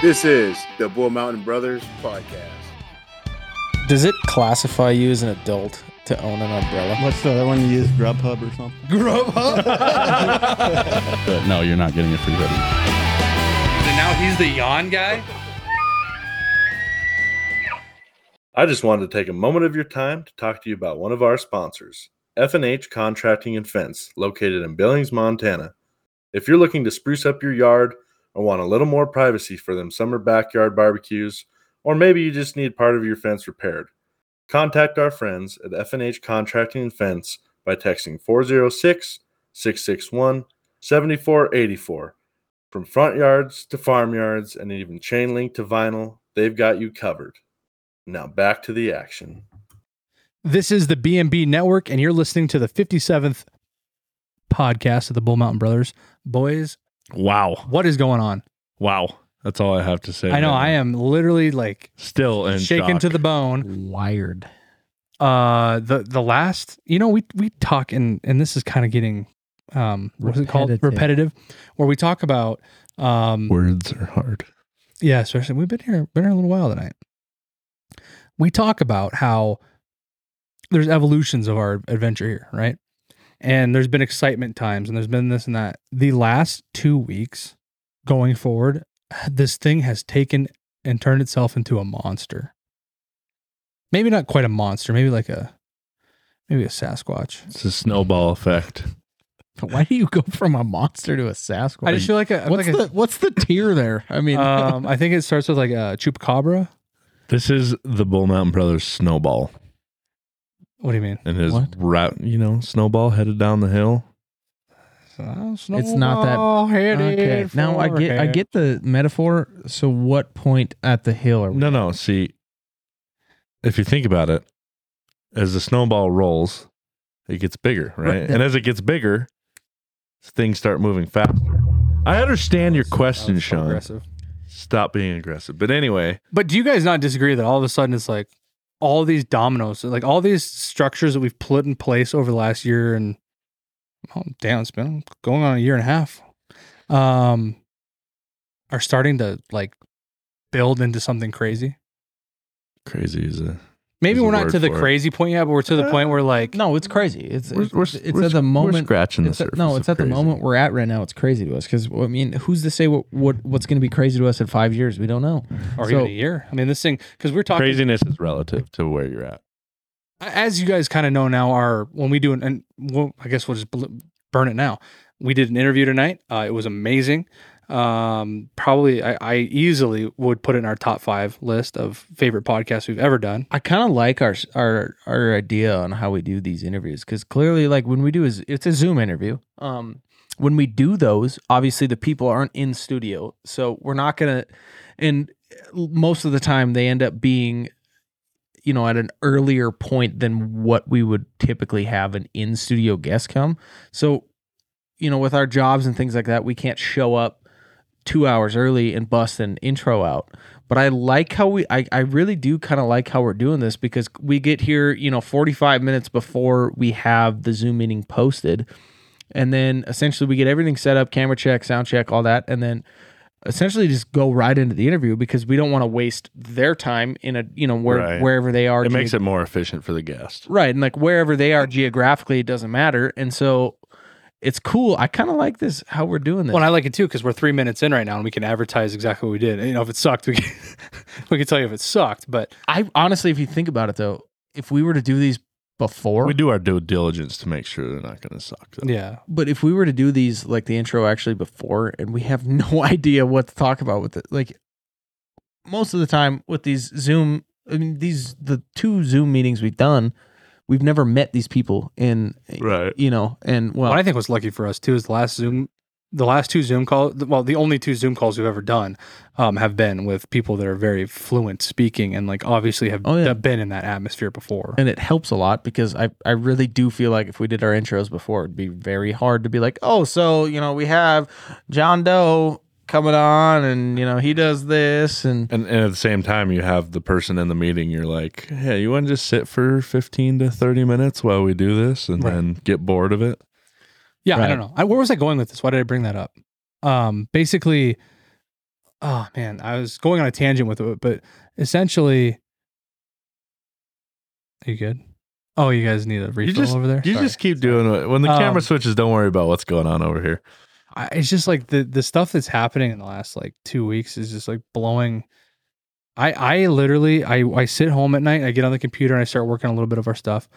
This is the Bull Mountain Brothers podcast. Does it classify you as an adult to own an umbrella? What's the other one you use? Grubhub or something? But no, you're not getting a free hoodie. And now he's the yawn guy. I just wanted to take a moment of your time to talk to you about one of our sponsors, F&H Contracting and Fence, located in Billings, Montana. If you're looking to spruce up your yard or want a little more privacy for them summer backyard barbecues, or maybe you just need part of your fence repaired, contact our friends at F&H Contracting and Fence by texting 406-661-7484. From front yards to farmyards and even chain link to vinyl, they've got you covered. Now back to the action. This is the BMB Network, and you're listening to the 57th podcast of the Bull Mountain Brothers. Boys, Wow. what is going on? Wow. That's all I have to say. I know I am literally like still in shaken shock. to the bone. Wired. Uh, the the last, you know, we we talk and and this is kind of getting um what's it called Repetitive. repetitive, where we talk about um Words are hard. Yeah, especially we've been here been here a little while tonight. We talk about how there's evolutions of our adventure here, right? And there's been excitement times and there's been this and that. The last two weeks going forward, this thing has taken and turned itself into a monster. Maybe not quite a monster, maybe like a maybe a Sasquatch. It's a snowball effect. Why do you go from a monster to a Sasquatch? I just feel like a what's like the what's the tier there? I mean, um I think it starts with like a chupacabra. This is the Bull Mountain Brothers snowball. What do you mean? And his What? route, you know, snowball headed down the hill. Uh, it's not that- headed okay. Now I get I get the metaphor. So what point at the hill are we? No, no. See, if you think about it, as the snowball rolls, it gets bigger, right? Right. And as it gets bigger, things start moving faster. I understand your question, That was so Sean. aggressive. Stop being aggressive. But anyway, But do you guys not disagree that all of a sudden it's like all these dominoes, like all these structures that we've put in place over the last year and oh damn, it's been going on a year and a half, um, are starting to like build into something crazy. crazy is a Maybe we're not to the for it. crazy point yet, but we're to the point where like No, it's crazy. It's We're- it's, we're- it's we're- at the we're moment. scratching the it's at- surface no, of it's at the crazy. moment we're at right now. It's crazy to us because I mean, who's to say what, what what's going to be crazy to us in five years? We don't know. or So- even a year. I mean, this thing because we're talking craziness is relative to where you're at. as you guys kind of know now, our when we do an, and well, I guess we'll just bl- burn it now. We did an interview tonight. Uh, it was amazing. Um, probably I, I easily would put it in our top five list of favorite podcasts we've ever done. I kind of like our our our idea on how we do these interviews because clearly, like when we do is it's a Zoom interview. Um, when we do those, obviously the people aren't in studio, so we're not gonna. And most of the time, they end up being, you know, at an earlier point than what we would typically have an in studio guest come. So, you know, with our jobs and things like that, we can't show up two hours early and bust an intro out. But I like how we, I, I really do kind of like how we're doing this because we get here, you know, 45 minutes before we have the Zoom meeting posted. And then essentially we get everything set up, camera check, sound check, all that. And then essentially just go right into the interview because we don't want to waste their time in a, you know, where, Right. wherever they are. It makes it more efficient for the guest. Right. And like wherever they are geographically, it doesn't matter. And so it's cool. I kind of like this, how we're doing this. Well, and I like it too because we're three minutes in right now, and we can advertise exactly what we did. And, you know, if it sucked, we can, we can tell you if it sucked. But I honestly, if you think about it though, if we were to do these before, We do our due diligence to make sure they're not going to suck. though. yeah, but if we were to do these like the intro actually before, and we have no idea what to talk about with it, like most of the time with these Zoom, I mean these the two Zoom meetings we've done, we've never met these people in, Right. you know, and well, what I think was lucky for us too is the last Zoom, the last two Zoom calls. Well, the only two Zoom calls we've ever done um, have been with people that are very fluent speaking and like obviously have Oh, yeah. been in that atmosphere before. and it helps a lot because I, I really do feel like if we did our intros before, it'd be very hard to be like, oh, so you know we have John Doe coming on, and you know he does this, and And, and at the same time, you have the person in the meeting. You're like, hey, you want to just sit for 15 to 30 minutes while we do this and Right. then get bored of it? Yeah, I don't know. I, where was I going with this? Why did I bring that up? Um, basically, oh man, I was going on a tangent with it, but essentially, are you good? Oh, you guys need a refill just- over there. You Sorry. just keep doing it. When the Um, camera switches, don't worry about what's going on over here. I, it's just like the the stuff that's happening in the last like two weeks is just like blowing. I I literally I I sit home at night. I get on the computer and I start working on a little bit of our stuff.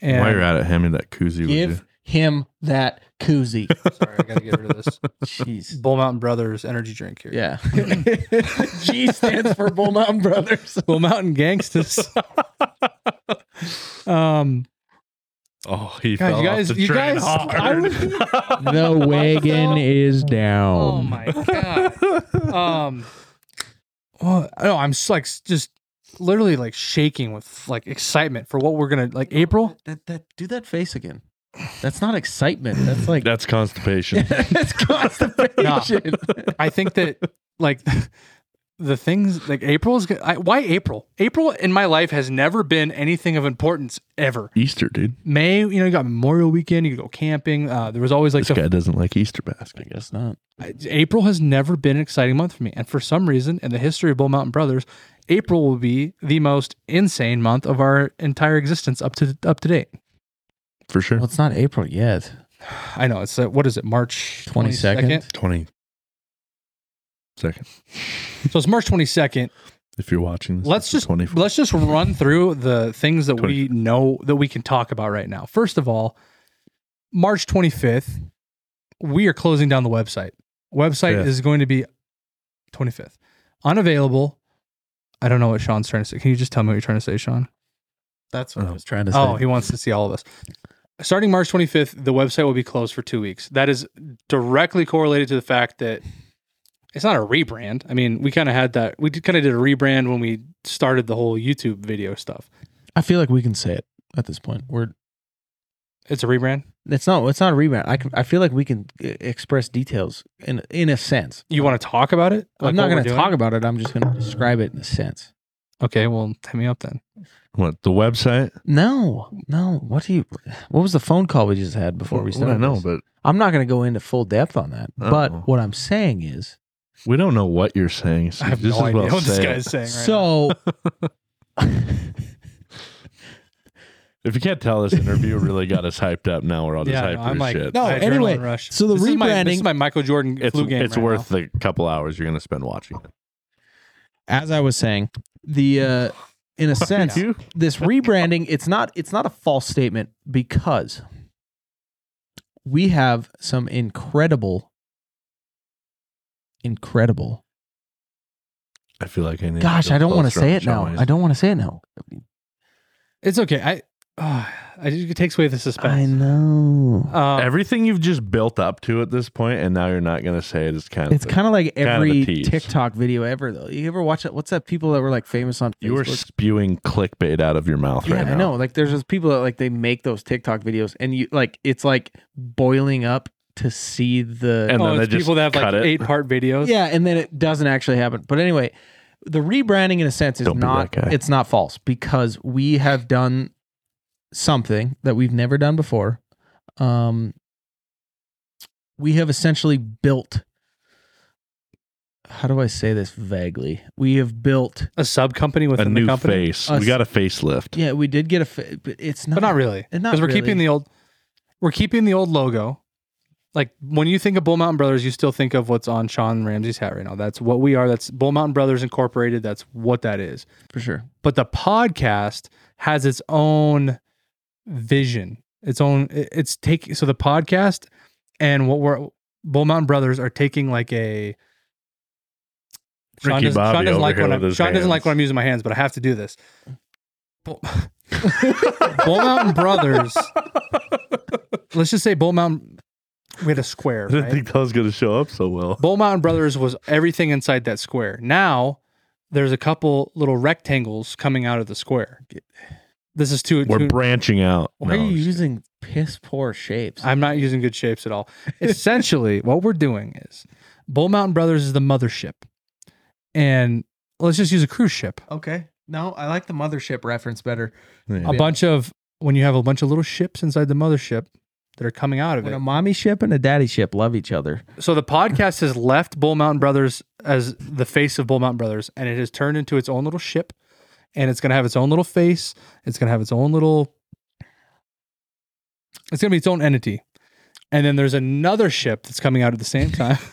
And While you're at it, hand me that koozie. would you? Give him that koozie. sorry, I gotta get rid of this. Jeez. Bull Mountain Brothers energy drink here. Yeah. G stands for Bull Mountain Brothers. Bull Mountain Gangsters. um, Oh, he God, fell you guys- off the you train guys- hard. I The wagon is down. oh my god. Um, well, no, I'm just like just literally like shaking with like excitement for what we're gonna like April. That, that do that face again. That's not excitement. That's like That's constipation. that's constipation. I think that like the things like April's is I, why April. April in my life has never been anything of importance ever. Easter, dude. May, you know, you got Memorial Weekend, you go camping. Uh, there was always like This the guy doesn't like Easter basket. I guess not. I- April has never been an exciting month for me. And for some reason, in the history of Bull Mountain Brothers, April will be the most insane month of our entire existence up to up to date. For sure. Well, it's not April yet. I know it's uh, what is it, March 22nd? 20 seconds. So it's March twenty second. If you're watching this, Let's just let's just run through the things that we know that we can talk about right now. First of all, March twenty fifth, we are closing down the website. Website Fifth. is going to be twenty fifth, unavailable. I don't know what Sean's trying to say. Can you just tell me what you're trying to say, Sean? That's what Oh. I was trying to oh, say. Oh, he wants to see all of us. Starting March 25th, the website will be closed for two weeks. That is directly correlated to the fact that it's not a rebrand. I mean, we kind of had that. We kind of did a rebrand when we started the whole YouTube video stuff. I feel like we can say it at this point. We're It's a rebrand. it's not it's not a rebrand. I can I feel like we can uh, express details in in a sense. You want to talk about it? I'm not going to talk about it. I'm just going to describe it in a sense. Okay, well, hit me up then. What the website? No, no. What do you? What was the phone call we just had before we Well, started? I know, this? but I'm not going to go into full depth on that. Uh-oh. But what I'm saying is, we don't know what you're saying. So I have just no as idea well what this guy's saying right so If you can't tell, this interview really got us hyped up. Now we're all just Yeah, hyped no, for I'm like- shit. No, now. Adrenaline anyway, rush. so the this Is my, this rebranding- is my Michael Jordan it's flu game. it's right worth now. the couple hours you're going to spend watching it. as I was saying, the uh, in a sense, You? this rebranding it's not it's not a false statement because we have some incredible, incredible. I feel like I need. Gosh, to I don't want to say it now. Sean I don't want to say it now. It's okay. I, uh, I it takes away the suspense. I know. Um, Everything you've just built up to at this point, and now you're not going to say it is kind of. It's kind of like kind of every. TikTok video ever, though. You ever watch it? What's that? People that were like famous on you are Facebook? spewing clickbait out of your mouth yeah, right now. I know. Like, there's those people that like they make those TikTok videos, and you like it's like boiling up to see the And oh, then they it's just people that have like cut it. eight part videos. yeah, and then it doesn't actually happen. But anyway, the rebranding in a sense is Don't not it's not false because we have done something that we've never done before. Um, we have essentially built. How do I say this vaguely? We have built. a sub company with A within the new company, face. Us- we got a facelift. Yeah, we did get a, fa- but it's not. but not really because we're keeping the old. We're keeping the old logo. Like when you think of Bull Mountain Brothers, you still think of what's on Sean Ramsey's hat right now. That's what we are. That's Bull Mountain Brothers Incorporated. That's what that is. for sure. But the podcast has its own vision. Its own. It's taking so the podcast and what we're Bull Mountain Brothers are taking like a. Sean doesn't, Sean doesn't like when I'm, Sean doesn't like hands. when I'm using my hands, but I have to do this. Bull, Bull Mountain Brothers. Let's just say Bull Mountain. We had a square. I didn't right? think that was going to show up so well. Bull Mountain Brothers was everything inside that square. Now there's a couple little rectangles coming out of the square. This is too. We're too branching out. Why No, are you just using piss poor shapes? I'm not using good shapes at all. Essentially, what we're doing is Bull Mountain Brothers is the mothership, and let's just use a cruise ship. okay. No, I like the mothership reference better. kidding. A bunch of when you have a bunch of little ships inside the mothership, that are coming out of When it. a mommy ship and a daddy ship love each other. So the podcast has left Bull Mountain Brothers as the face of Bull Mountain Brothers, and it has turned into its own little ship, and it's going to have its own little face. It's going to have its own little. It's going to be its own entity, and then there's another ship that's coming out at the same time.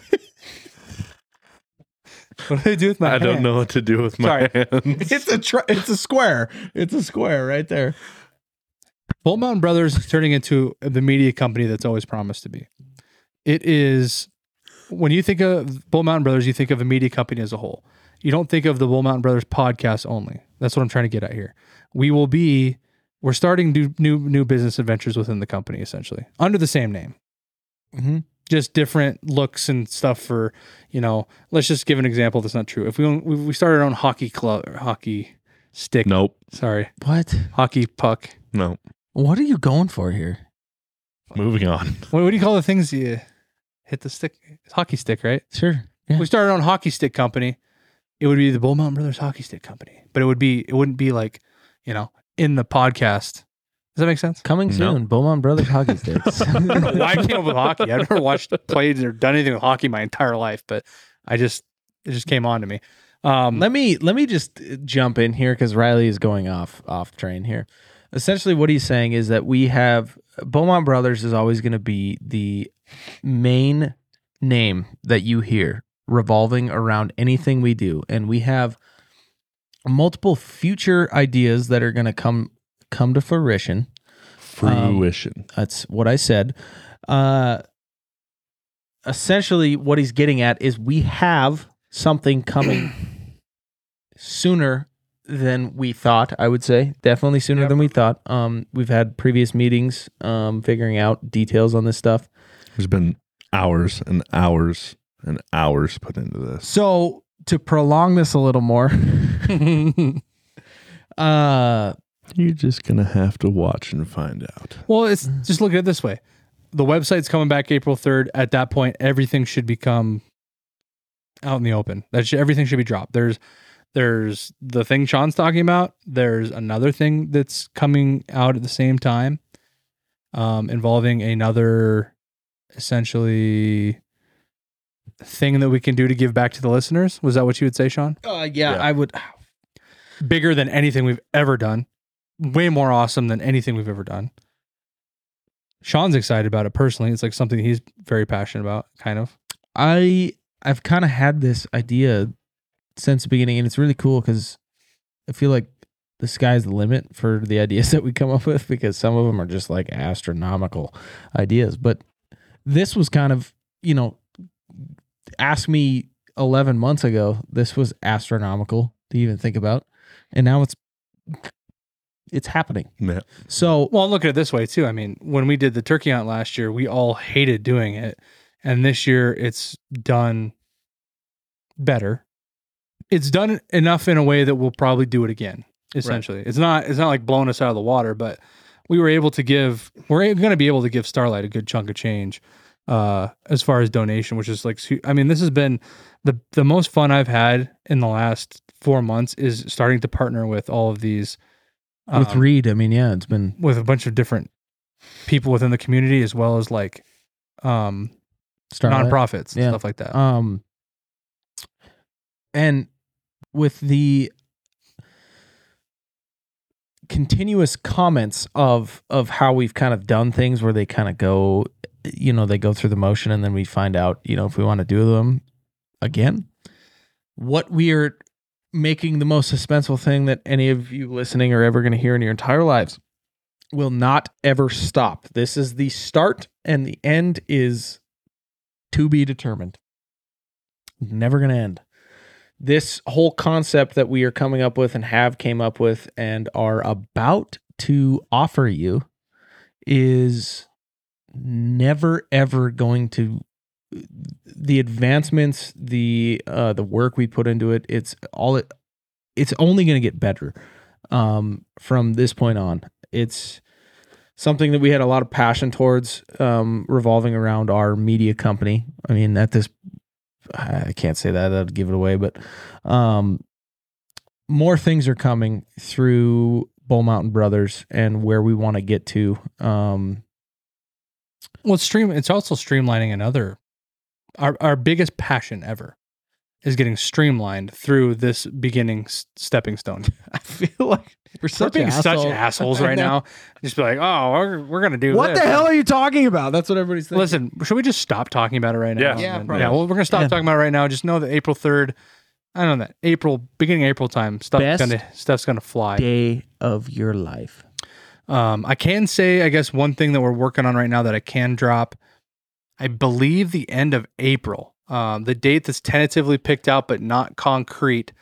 what do I do with my? I don't know what to do with my Sorry. hands. It's a tr- it's a square. It's a square right there. Bull Mountain Brothers is turning into the media company that's always promised to be. It is when you think of Bull Mountain Brothers, you think of a media company as a whole. You don't think of the Bull Mountain Brothers podcast only. That's what I'm trying to get at here. We will be we're starting new new, new business adventures within the company essentially under the same name. Mm-hmm. Just different looks and stuff for you know. Let's just give an example that's not true. If we own, we we started our own hockey club, hockey stick. Nope. Sorry, What? hockey puck. No. What are you going for here? Moving on. What, what do you call the things you hit the stick? It's hockey stick, right? Sure. Yeah. We started our own hockey stick company. It would be the Bull Mountain Brothers Hockey Stick Company, but it would be it wouldn't be like you know in the podcast. Does that make sense? Coming No. soon. Bull Mountain Brothers Hockey Sticks. I don't know why I came up with hockey. I've never watched, played, or done anything with hockey my entire life, but I just it just came on to me. Um, let me let me just uh, jump in here because Riley is going off off train here. Essentially, what he's saying is that we have Bull Mountain Brothers is always going to be the main name that you hear revolving around anything we do, and we have multiple future ideas that are going to come come to fruition. Fruition. That's what I said. Uh, essentially, what he's getting at is we have something coming sooner than we thought. I would say definitely sooner Yep. than we thought. Um, we've had previous meetings, um, figuring out details on this stuff. There's been hours and hours and hours put into this. So to prolong this a little more, uh, You're just gonna have to watch and find out. well, it's just look at it this way: the website's coming back April third. At that point, everything should become out in the open. That should, everything should be dropped. There's there's the thing Sean's talking about. There's another thing that's coming out at the same time, um, involving another essentially thing that we can do to give back to the listeners. Was that what you would say, Sean? uh, yeah, Yeah. I would. Bigger than anything we've ever done. Way more awesome than anything we've ever done. Sean's excited about it personally. It's like something he's very passionate about, kind of. I I've kind of had this idea since the beginning, and it's really cool because I feel like the sky's the limit for the ideas that we come up with because some of them are just like astronomical ideas. But this was kind of you know, ask me eleven months ago, this was astronomical to even think about, and now it's it's happening. Yeah. So Well, look at it this way too. I mean, when we did the turkey hunt last year, we all hated doing it, and this year it's done better. It's done enough in a way that we'll probably do it again. Essentially, it's not it's not like blowing us out of the water, but we were able to give we're going to be able to give Starlight a good chunk of change uh as far as donation which is like i mean this has been the the most fun i've had in the last four months is starting to partner with all of these with um, Reed, I mean, yeah, it's been with a bunch of different people within the community as well as like um Starlight. nonprofits and Yeah. stuff like that. Um, and with the continuous comments of of how we've kind of done things where they kind of go you know they go through the motion and then we find out you know if we want to do them again. What we are making the most suspenseful thing that any of you listening are ever going to hear in your entire lives will not ever stop. This is the start and the end is to be determined. Never going to end this whole concept that we are coming up with and have came up with and are about to offer you is never ever going to the advancements the uh the work we put into it it's all it it's only going to get better um from this point on. It's something that we had a lot of passion towards um revolving around our media company. I mean at this I can't say that that'd give it away, but um, more things are coming through Bull Mountain Brothers and where we want to get to. Um, Well, stream. It's also streamlining another. Our our biggest passion ever is getting streamlined through this beginning s- stepping stone. I feel like we're We're such being such assholes. assholes right now. Just be like, oh, we're, we're gonna do What this. the hell are you talking about? That's what everybody's saying. Listen, should we just stop talking about it right now? Yeah. Yeah, probably. yeah. Well, we're gonna stop Yeah. talking about it right now. Just know that April third. I don't know that April beginning of April time stuff's Best gonna stuff's gonna fly. day of your life. Um, I can say, I guess, one thing that we're working on right now that I can drop, I believe the end of April. Um, the date that's tentatively picked out but not concrete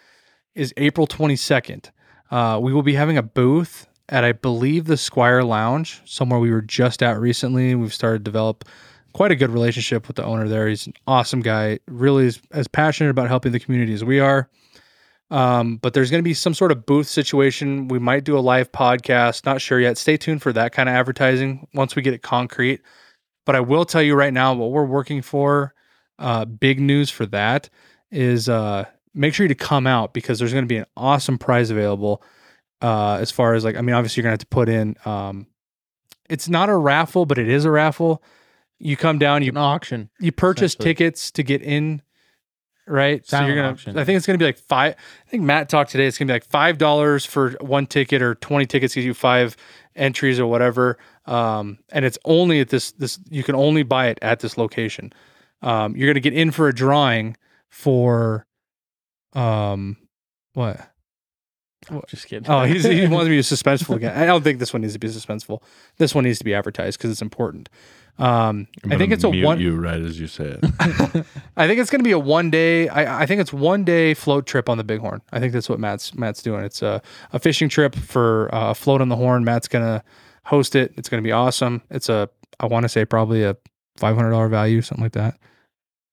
is April 22nd. Uh, we will be having a booth at, I believe, the Squire Lounge, somewhere we were just at recently. We've started to develop quite a good relationship with the owner there. He's an awesome guy, really is as passionate about helping the community as we are. Um, but there's going to be some sort of booth situation. We might do a live podcast. Not sure yet. Stay tuned for that kind of advertising once we get it concrete. But I will tell you right now what we're working for. Uh, big news for that is uh, make sure you to come out because there's going to be an awesome prize available. Uh, as far as like, I mean, obviously you're going to have to put in. Um, it's not a raffle, but it is a raffle. You come down, you An auction. you purchase tickets to get in, right? so you're gonna. auction. I think it's gonna be like five. I think Matt talked today. It's gonna be like five dollars for one ticket, or twenty tickets gives you five entries or whatever. Um, and it's only at this this. You can only buy it at this location. Um, you're gonna get in for a drawing for, um, what? Just kidding. Oh, he's, he wants me to be suspenseful again. I don't think this one needs to be suspenseful. This one needs to be advertised because it's important. Um, I'm think it's a mute one. you right as you say it. I think it's going to be a one day. I, I think it's one day float trip on the Bighorn. I think that's what Matt's Matt's doing. It's a, a fishing trip for uh, a float on the Horn. Matt's going to host it. It's going to be awesome. It's a I want to say probably a five hundred dollar value, something like that,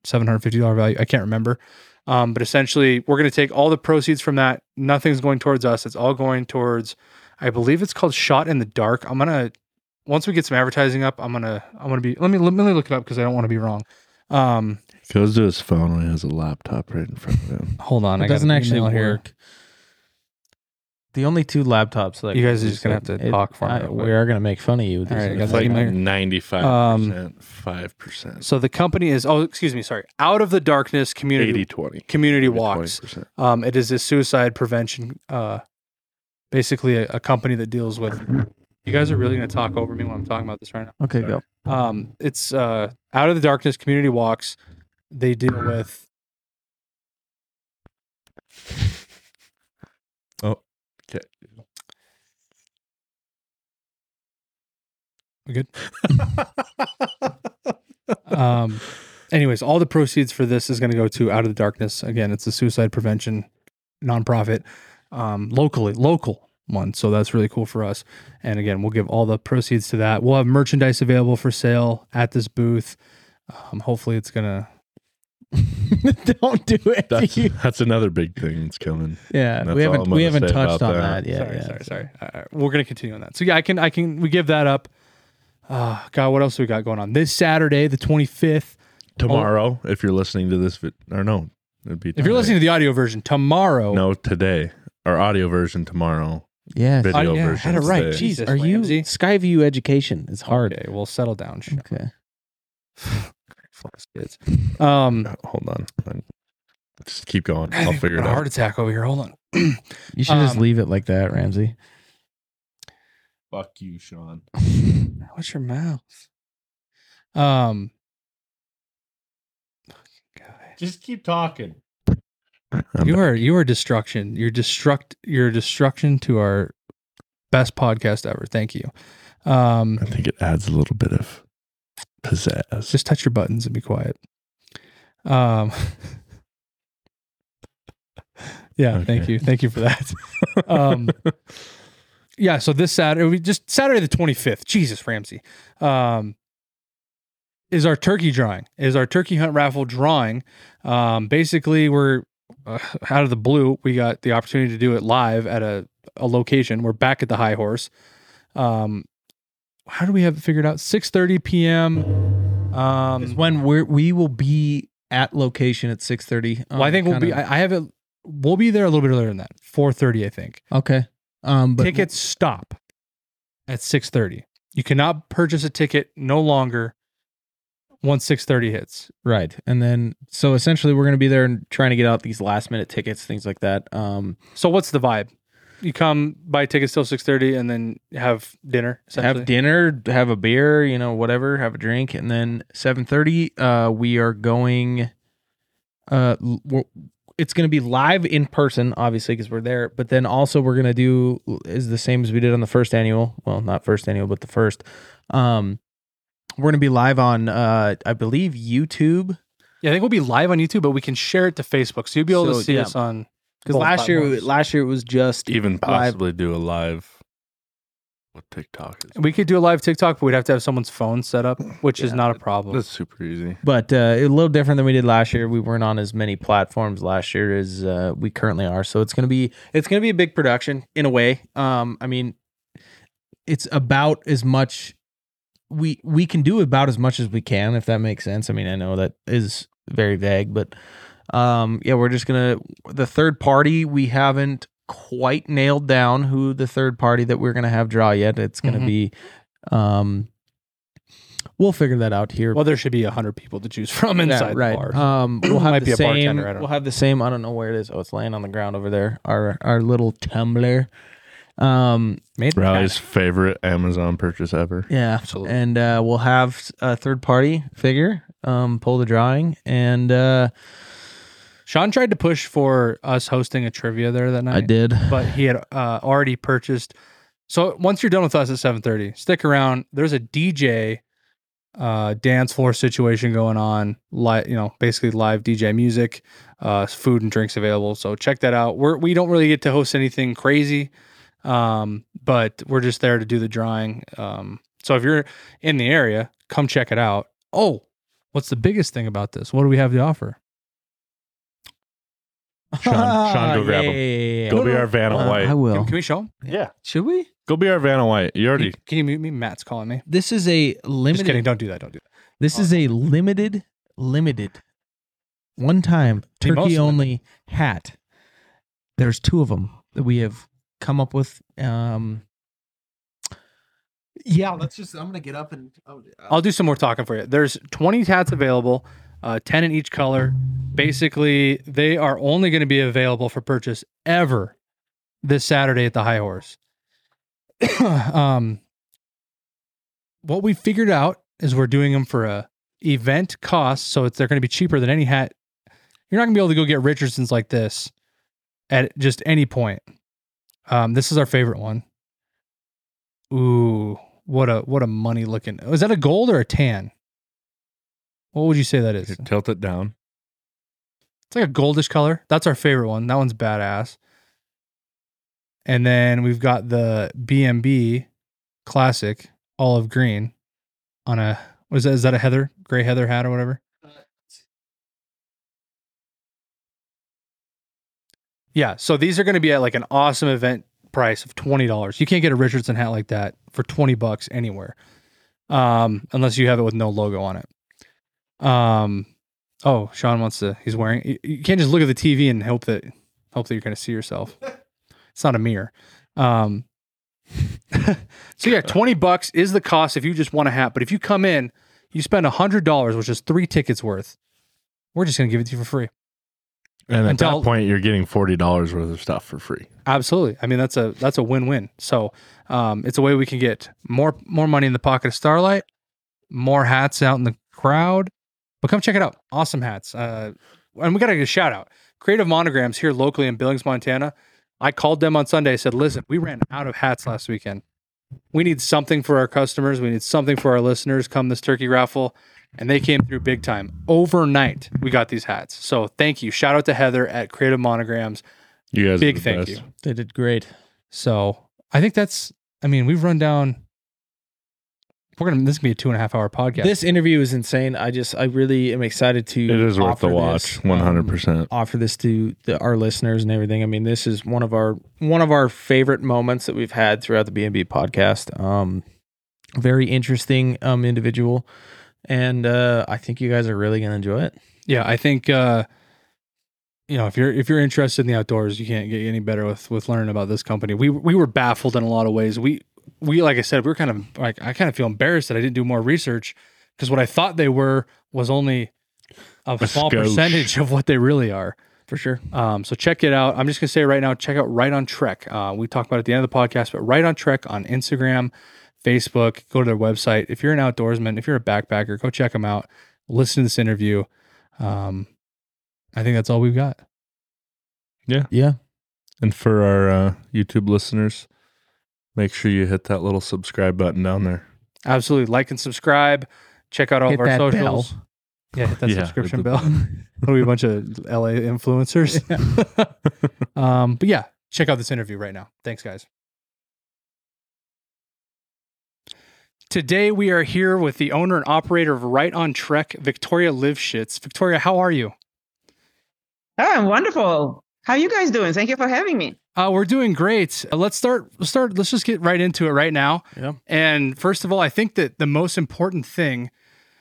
seven hundred fifty dollar value. I can't remember. Um, but essentially, we're going to take all the proceeds from that. Nothing's going towards us. It's all going towards. I believe it's called Shot in the Dark. I'm gonna once we get some advertising up. I'm gonna I'm gonna be let me let me look it up because I don't want to be wrong. Um, Goes to his phone when he has a laptop right in front of him. Hold on, it I got doesn't an actually email here. Work. The only two laptops that You guys are just gonna have to talk for me I- real quick. we are gonna make fun of you. With All I got It's the like email here. ninety-five Um, percent, five percent, So the company is oh excuse me sorry out of the darkness community 80-20. community Maybe walks. 20%. Um, it is a suicide prevention. Uh, basically a, a company that deals with. You guys are really gonna talk over me when I'm talking about this right now. Okay, go. Um, it's uh out of the darkness community walks. They deal with Okay. We good? um anyways all the proceeds for this is going to go to out of the darkness again it's a suicide prevention nonprofit um locally local one so that's really cool for us and again we'll give all the proceeds to that we'll have merchandise available for sale at this booth um hopefully it's gonna Don't do it. That's that's another big thing that's coming. yeah, That's we haven't we haven't touched on that. that, yet. sorry yeah. sorry sorry All right, we're gonna continue on that so yeah i can i can we give that up uh god what else we got going on this saturday the 25th Tomorrow, if you're listening to this, vid- or no, it'd be. if you're listening to the audio version tomorrow no today, our audio version tomorrow. Yes. Video Oh, yeah, I version. had it right. today. Jesus, Are you Ramsey. Skyview education? It's hard. Okay, well, settle down. Sean. Okay. Fuck kids. Um, Uh, Hold on, just keep going. I I'll figure it out. a heart attack over here. Hold on. You should just Um, leave it like that, Ramsey. Fuck you, Sean. What's your mouth? Um, guy. Just keep talking. you are you are destruction. You're destruct. You're destruction to our best podcast ever. Thank you. Um, I think it adds a little bit of pizzazz. just touch your buttons and be quiet. Um. yeah, thank you, thank you for that. um, yeah, so this Saturday, we just Saturday the twenty fifth. Jesus, Ramsey, um, is our turkey drawing. Is our turkey hunt raffle drawing? Um, basically, we're uh, out of the blue. We got the opportunity to do it live at a a location. We're back at the High Horse. Um, how do we have it figured out? Six thirty p.m. Um, Is when we we will be at location at six thirty. well, I think we'll be. I, I have it. We'll be there a little bit earlier than that. Four thirty, I think. okay. Um, but Tickets stop at six thirty. You cannot purchase a ticket no longer once six thirty hits. Right. And then so essentially we're going to be there and trying to get out these last minute tickets, things like that. Um So what's the vibe? You come buy tickets till six thirty, and then have dinner. have dinner, have a beer, you know, whatever, have a drink, and then 7:30 uh we are going uh we're- it's going to be live in person obviously because we're there, but then also we're going to do is the same as we did on the first annual, well, not first annual, but the first. Um we're going to be live on uh I believe YouTube Yeah, I think we'll be live on YouTube, but we can share it to Facebook, so you'll be able So, to see yeah. us on. Cuz last year platforms. last year it was just Even live possibly do a live with TikTok. Is, We could do a live TikTok, but we'd have to have someone's phone set up, which is not a problem. that's super easy. but uh, a little different than we did last year. We weren't on as many platforms last year as uh, we currently are, so it's gonna be it's gonna be a big production in a way. Um, I mean, it's about as much we we can do about as much as we can, if that makes sense. I mean, I know that is very vague, but um, yeah, we're just gonna the third party we haven't quite nailed down who the third party that we're gonna have draw yet. It's gonna Mhm. be um. We'll figure that out here well, there should be a hundred people to choose from inside yeah, the bar. Um, we'll have Might the be a same. bartender, We'll have the same. I don't know where it is. Oh, it's laying on the ground over there. Our our little tumbler. Um, Made in Riley's China. favorite Amazon purchase ever. yeah, Absolutely. and uh, we'll have a third party figure. Um, pull the drawing, and uh, Sean tried to push for us hosting a trivia there that night. I did. but he had uh, already purchased. So once you're done with us at 7:30, stick around. There's a DJ uh, dance floor situation going on. Live, you know, basically live DJ music, uh, food and drinks available. So check that out. We're we don't really get to host anything crazy, um, but we're just there to do the drawing. Um, so if you're in the area, come check it out. Oh, what's the biggest thing about this? What do we have to offer? Sean- Sean, go grab Yeah, him. yeah, yeah, yeah. Go be our Vanna Uh, White. I will. Can, can we show them? yeah. Should we? Go be our Vanna White. You already Can you mute me? Matt's calling me. This is a Just limited. kidding. Don't do that. Don't do that. This is a limited, limited, one time The most turkey only hat. There's two of them that we have come up with. Um, yeah, let's just. I'm gonna get up and. Oh, I'll do some more talking for you. There's 20 hats available, uh, 10 in each color. Basically, they are only going to be available for purchase ever this Saturday at the High Horse. um, what we figured out is we're doing them for a event cost, so it's, they're going to be cheaper than any hat. You're not going to be able to go get Richardson's like this at just any point. Um, this is our favorite one. Ooh, what a what a money looking. Is that a gold or a tan? What would you say that is? Here, tilt it down. It's like a goldish color. That's our favorite one. That one's badass. And then we've got the BMB classic olive green on a what is that? Is that a heather gray heather hat or whatever? Yeah. So these are going to be at like an awesome event price of twenty dollars. You can't get a Richardson hat like that for twenty bucks anywhere, um, unless you have it with no logo on it. Um. Oh, Sean wants to. He's wearing. You, you can't just look at the TV and hope that hope that you're going to see yourself. It's not a mirror. Um. so yeah, twenty bucks is the cost if you just want a hat. But if you come in, you spend a hundred dollars, which is three tickets worth. We're just going to give it to you for free. And at Until- that point, you're getting forty dollars worth of stuff for free. Absolutely. I mean, that's a that's a win win. So, um, it's a way we can get more more money in the pocket of Starlight, more hats out in the crowd. But come check it out. Awesome hats. Uh, and we got to get a shout out. Creative Monograms here locally in Billings, Montana. I called them on Sunday. I said, "Listen, we ran out of hats last weekend. We need something for our customers. We need something for our listeners. Come this turkey raffle." And they came through big time. Overnight, we got these hats. So thank you. Shout out to Heather at Creative Monograms. You guys, are Big thank best. you. They did great. So I think that's. I mean, we've run down. We're gonna. This is gonna be a two and a half hour podcast. This interview is insane. I just, I really am excited to. It is worth the watch. One hundred um, percent. Offer this to the, our listeners and everything. I mean, this is one of our one of our favorite moments that we've had throughout the BMB podcast. Um, very interesting um individual, and uh, I think you guys are really gonna enjoy it. yeah, I think. uh you know, if you're if you're interested in the outdoors, you can't get any better with with learning about this company. We we were baffled in a lot of ways. We we like I said, we were kind of like I kind of feel embarrassed that I didn't do more research because what I thought they were was only a, A small skosh. percentage of what they really are. for sure. Um, so check it out. I'm just gonna say right now, check out Right on Trek. Uh, we talked about it at the end of the podcast, but Right on Trek on Instagram, Facebook. Go to their website. If you're an outdoorsman, if you're a backpacker, go check them out. Listen to this interview. Um, I think that's all we've got. Yeah, yeah. And for our uh, YouTube listeners, make sure you hit that little subscribe button down there. Absolutely, like and subscribe. Check out all Hit of our that socials. Yeah, hit that Yeah, subscription hit the- bell. It'll be a bunch of LA influencers. um, but yeah, check out this interview right now. Thanks, guys. Today we are here with the owner and operator of Right on Trek, Victoria Livschitz. Victoria, how are you? Oh, I'm wonderful. How you guys doing? Thank you for having me. Uh, we're doing great. Uh, let's start. Let's start. Let's just get right into it right now. Yeah. And first of all, I think that the most important thing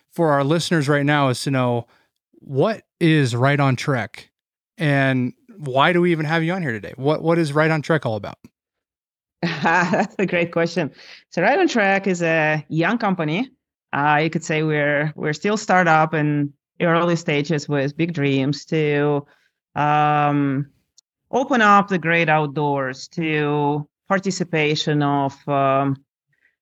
for our listeners right now is to know what is Right on Trek, and why do we even have you on here today? What What is Right on Trek all about? That's a great question. So, Right on Trek is a young company. Uh, you could say we're we're still startup and early stages with big dreams to um, open up the great outdoors to participation of um,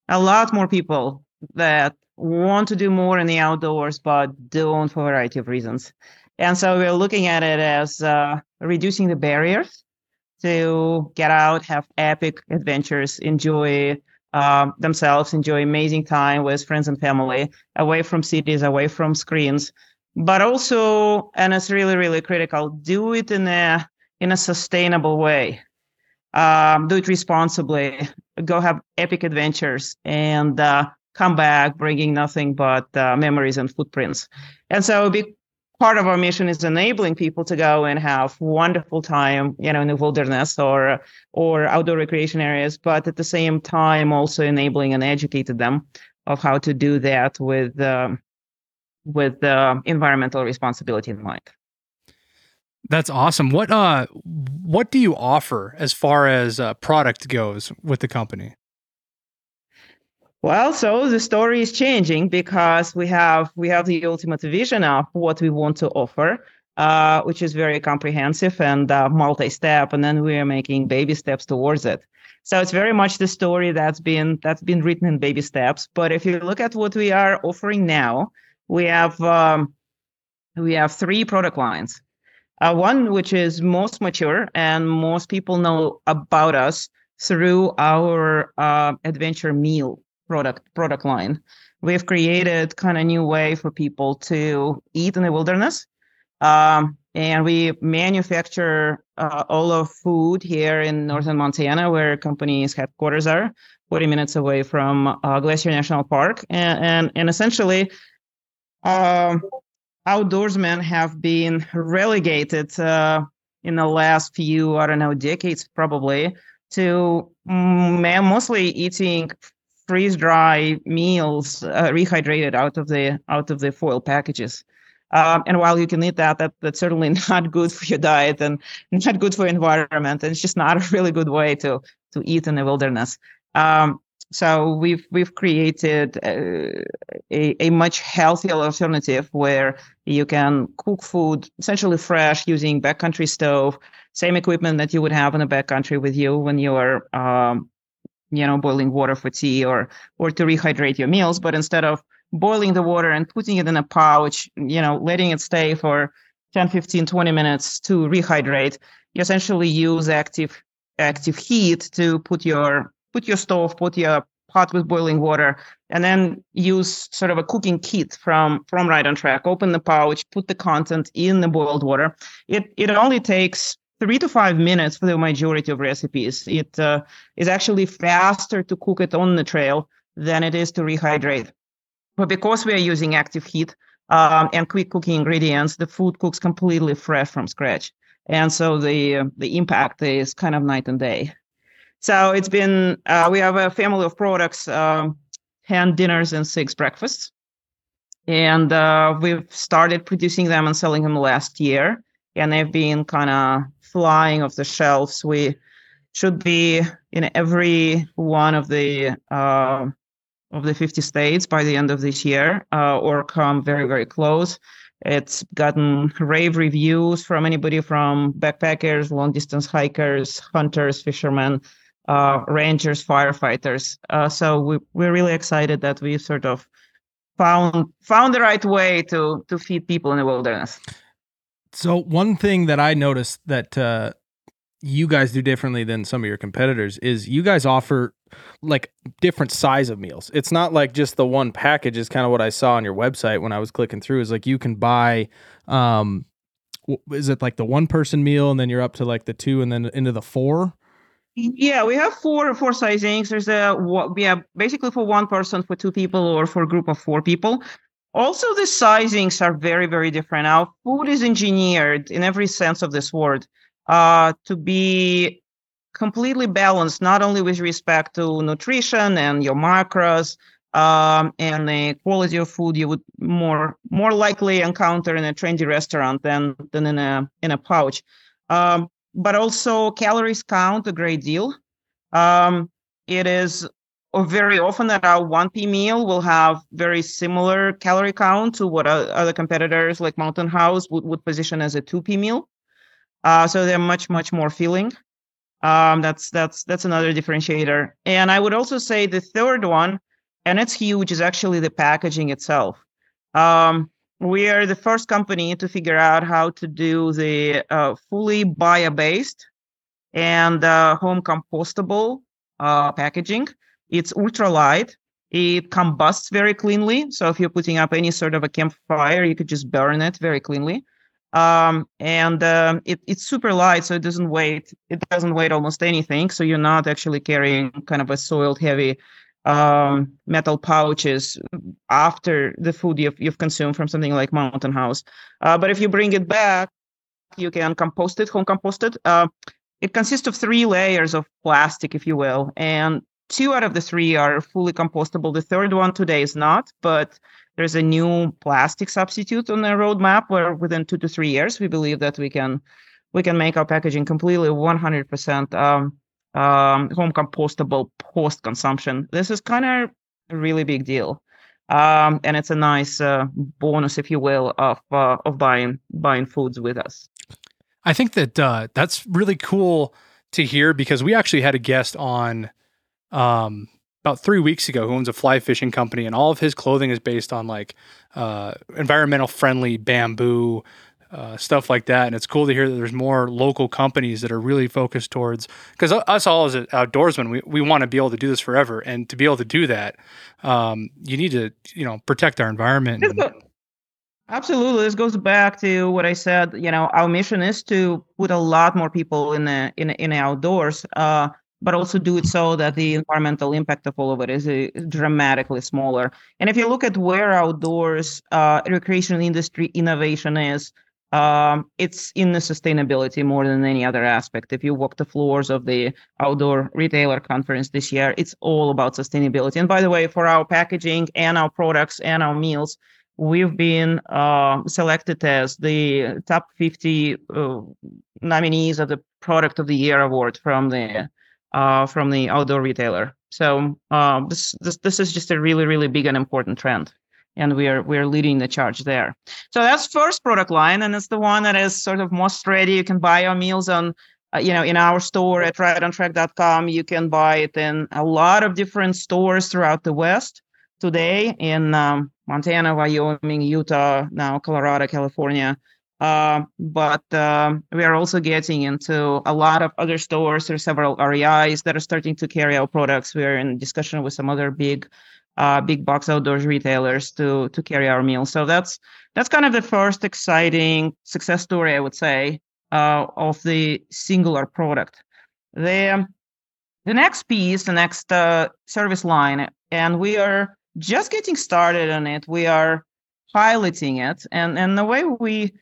a lot more people that want to do more in the outdoors but don't for a variety of reasons. And so we're looking at it as uh, reducing the barriers to get out, have epic adventures, enjoy um, themselves, enjoy amazing time with friends and family, away from cities, away from screens, but also, and it's really, really critical, do it in a in a sustainable way. Um, do it responsibly. Go have epic adventures and uh, come back bringing nothing but uh, memories and footprints. And so, a big part of our mission is enabling people to go and have wonderful time, you know, in the wilderness or or outdoor recreation areas, but at the same time also enabling and educating them of how to do that with um, with uh, environmental responsibility in mind. That's awesome. What uh, what do you offer as far as uh, product goes with the company? Well, so the story is changing because we have we have the ultimate vision of what we want to offer, uh, which is very comprehensive and uh, multi-step, and then we are making baby steps towards it. So it's very much the story that's been that's been written in baby steps. But if you look at what we are offering now, we have um, we have three product lines. Uh, one which is most mature and most people know about us through our uh, adventure meal product product line. We've created kind of new way for people to eat in the wilderness, um, and we manufacture uh, all of food here in northern Montana, where company's headquarters are, 40 minutes away from uh, Glacier National Park, and and, and essentially. Um, outdoorsmen have been relegated uh, in the last few, I don't know, decades probably, to mm, mostly eating freeze dry meals uh, rehydrated out of the out of the foil packages. Um, and while you can eat that, that, that's certainly not good for your diet and not good for the environment. And it's just not a really good way to to eat in the wilderness. Um, so we've we've created a, a, a much healthier alternative where you can cook food essentially fresh using backcountry stove, same equipment that you would have in a backcountry with you when you're um, you know boiling water for tea or or to rehydrate your meals. But instead of boiling the water and putting it in a pouch, you know, letting it stay for 10, 15, 20 minutes to rehydrate, you essentially use active active heat to put your put your stove, put your pot with boiling water, and then use sort of a cooking kit from from Right on Trek. Open the pouch, put the content in the boiled water. It it only takes three to five minutes for the majority of recipes. It uh, is actually faster to cook it on the trail than it is to rehydrate. But because we are using active heat um, and quick cooking ingredients, the food cooks completely fresh from scratch, and so the uh, the impact is kind of night and day. So it's been, uh, we have a family of products, um, 10 dinners and six breakfasts. And uh, we've started producing them and selling them last year. And they've been kind of flying off the shelves. We should be in every one of the uh, of the 50 states by the end of this year, uh, or come very very close. It's gotten rave reviews from anybody from backpackers, long distance hikers, hunters, fishermen, uh, rangers, firefighters. Uh, so we, we're really excited that we sort of found found the right way to to feed people in the wilderness. So one thing that I noticed that uh, you guys do differently than some of your competitors is you guys offer like different size of meals. It's not like just the one package is kind of what I saw on your website when I was clicking through is like you can buy um is it like the one person meal and then you're up to like the two and then into the four? Yeah, we have four four sizings. There's a we have basically for one person, for two people, or for a group of four people. Also, the sizings are very very different. Our food is engineered in every sense of this word uh, to be completely balanced, not only with respect to nutrition and your macros um, and the quality of food you would more more likely encounter in a trendy restaurant than than in a in a pouch, um, but also calories count a great deal. Um, it is very often that our 1p meal will have very similar calorie count to what other competitors like Mountain House would, would position as a 2p meal. Uh, so they're much much more filling. Um, that's that's that's another differentiator. And I would also say the third one, and it's huge, is actually the packaging itself. Um, we are the first company to figure out how to do the uh, fully bio-based and uh, home compostable uh, packaging. It's ultra light. It combusts very cleanly. So if you're putting up any sort of a campfire, you could just burn it very cleanly um, and um, it, it's super light, so it doesn't weigh it doesn't weigh almost anything. So you're not actually carrying kind of a soiled heavy um, metal pouches after the food you've, you've consumed from something like Mountain House. Uh, but if you bring it back, you can compost it, home compost it. Uh, it consists of three layers of plastic, if you will, and two out of the three are fully compostable. The third one today is not, but there's a new plastic substitute on the roadmap where within two to three years we believe that we can we can make our packaging completely 100% um, um, home compostable post consumption. This is kind of a really big deal. Um, and it's a nice uh, bonus, if you will, of uh, of buying buying foods with us. I think that uh, that's really cool to hear because we actually had a guest on um, about three weeks ago who owns a fly fishing company, and all of his clothing is based on like uh, environmental friendly bamboo. Uh, stuff like that, and it's cool to hear that there's more local companies that are really focused towards because us all as outdoorsmen, we, we want to be able to do this forever, and to be able to do that, um, you need to you know protect our environment. Absolutely, this goes back to what I said. You know, our mission is to put a lot more people in the in in the outdoors. Uh, but also do it so that the environmental impact of all of it is, uh, dramatically smaller. And if you look at where outdoors uh, recreation industry innovation is, um, it's in the sustainability more than any other aspect. If you walk the floors of the outdoor retailer conference this year, it's all about sustainability. And by the way, for our packaging and our products and our meals, we've been uh, selected as the top 50 uh, nominees of the Product of the Year award from the uh, from the outdoor retailer. So uh, this, this this is just a really really big and important trend, and we are we are leading the charge there. So that's first product line, and it's the one that is sort of most ready. You can buy our meals on. Uh, you know, in our store at rightontrek.com, you can buy it in a lot of different stores throughout the West today in um, Montana, Wyoming, Utah, now Colorado, California. Uh, but um, we are also getting into a lot of other stores. There are several REIs that are starting to carry our products. We are in discussion with some other big, uh, big box outdoors retailers to to carry our meals. So that's that's kind of the first exciting success story, I would say, uh, of the singular product. The the next piece, the next uh, service line, and we are just getting started on it. We are piloting it, and and the way we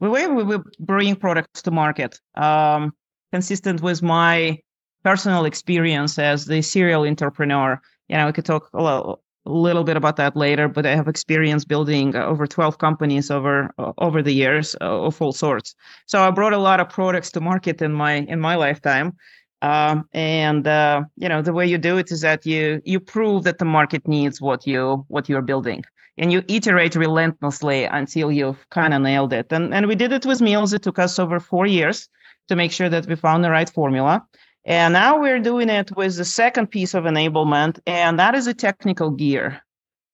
the way we bring products to market, um, consistent with my personal experience as the serial entrepreneur. You know, we could talk a little, a little bit about that later, but I have experience building over 12 companies over over the years uh, of all sorts. So I brought a lot of products to market in my in my lifetime. Um, and uh, you know the way you do it is that you you prove that the market needs what you what you're building, and you iterate relentlessly until you've kind of nailed it. And and we did it with meals. It took us over four years to make sure that we found the right formula. And now we're doing it with the second piece of enablement, and that is a technical gear.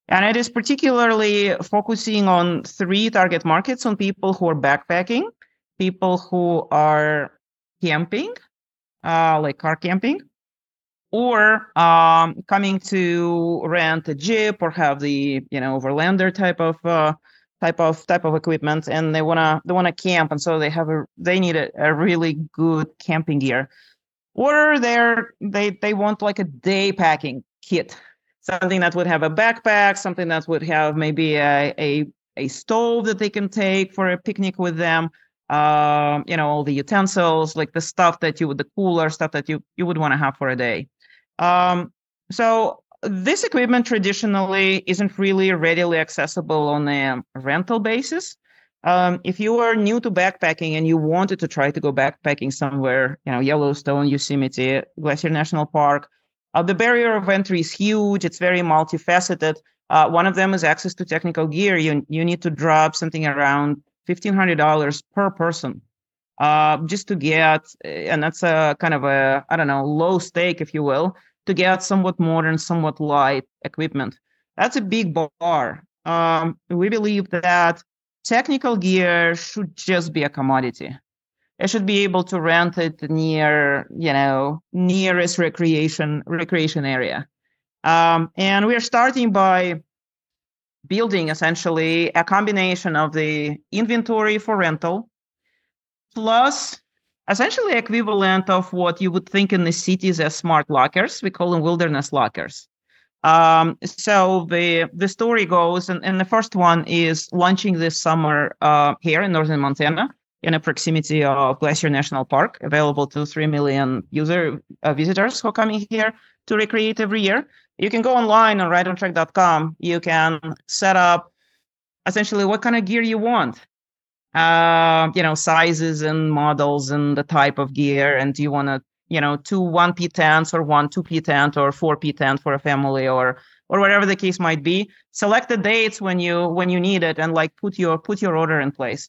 And it is particularly focusing on three target markets on people who are backpacking, people who are camping, uh, like car camping, or um, coming to rent a jeep or have the you know overlander type of uh, type of type of equipment, and they wanna they wanna camp, and so they have a they need a, a really good camping gear, or they're they they want like a day packing kit, something that would have a backpack, something that would have maybe a a, a stove that they can take for a picnic with them um, you know, all the utensils, like the stuff that you would, the cooler stuff that you you would want to have for a day. Um, so this equipment traditionally isn't really readily accessible on a rental basis. Um, if you are new to backpacking and you wanted to try to go backpacking somewhere, you know, Yellowstone, Yosemite, Glacier National Park, uh, the barrier of entry is huge. It's very multifaceted. Uh, one of them is access to technical gear. You you need to drop something around $1,500 per person uh, just to get, and that's a kind of a, I don't know, low stake, if you will, to get somewhat modern, somewhat light equipment. That's a big bar. Um, we believe that technical gear should just be a commodity. It should be able to rent it near, you know, nearest recreation recreation area. Um, and we're starting by building essentially a combination of the inventory for rental plus essentially equivalent of what you would think in the cities as smart lockers. We call them wilderness lockers. Um, so the the story goes, and, and the first one is launching this summer uh, here in northern Montana in a proximity of Glacier National Park, available to three million user uh, visitors who are coming here to recreate every year you can go online on rightontrek.com. You can set up essentially what kind of gear you want. Uh, you know, sizes and models and the type of gear. And do you want to, you know, two 1P tents or one 2P tent or 4P tent for a family or or whatever the case might be. Select the dates when you when you need it and like put your put your order in place.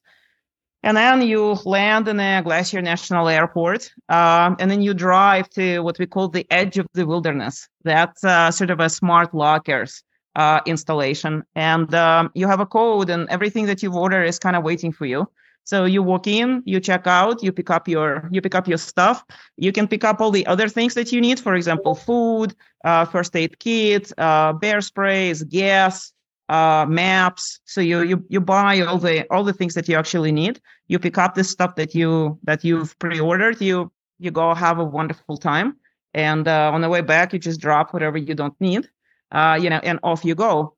And then you land in a Glacier National Airport, uh, and then you drive to what we call the edge of the wilderness. That's uh, sort of a smart lockers uh, installation. And um, you have a code, and everything that you've ordered is kind of waiting for you. So you walk in, you check out, you pick up your you pick up your stuff. You can pick up all the other things that you need, for example, food, uh, first aid kit, uh, bear sprays, gas, uh, maps. So you you you buy all the all the things that you actually need. You pick up the stuff that you that you've pre-ordered. You you go have a wonderful time, and uh, on the way back, you just drop whatever you don't need, uh, you know, and off you go.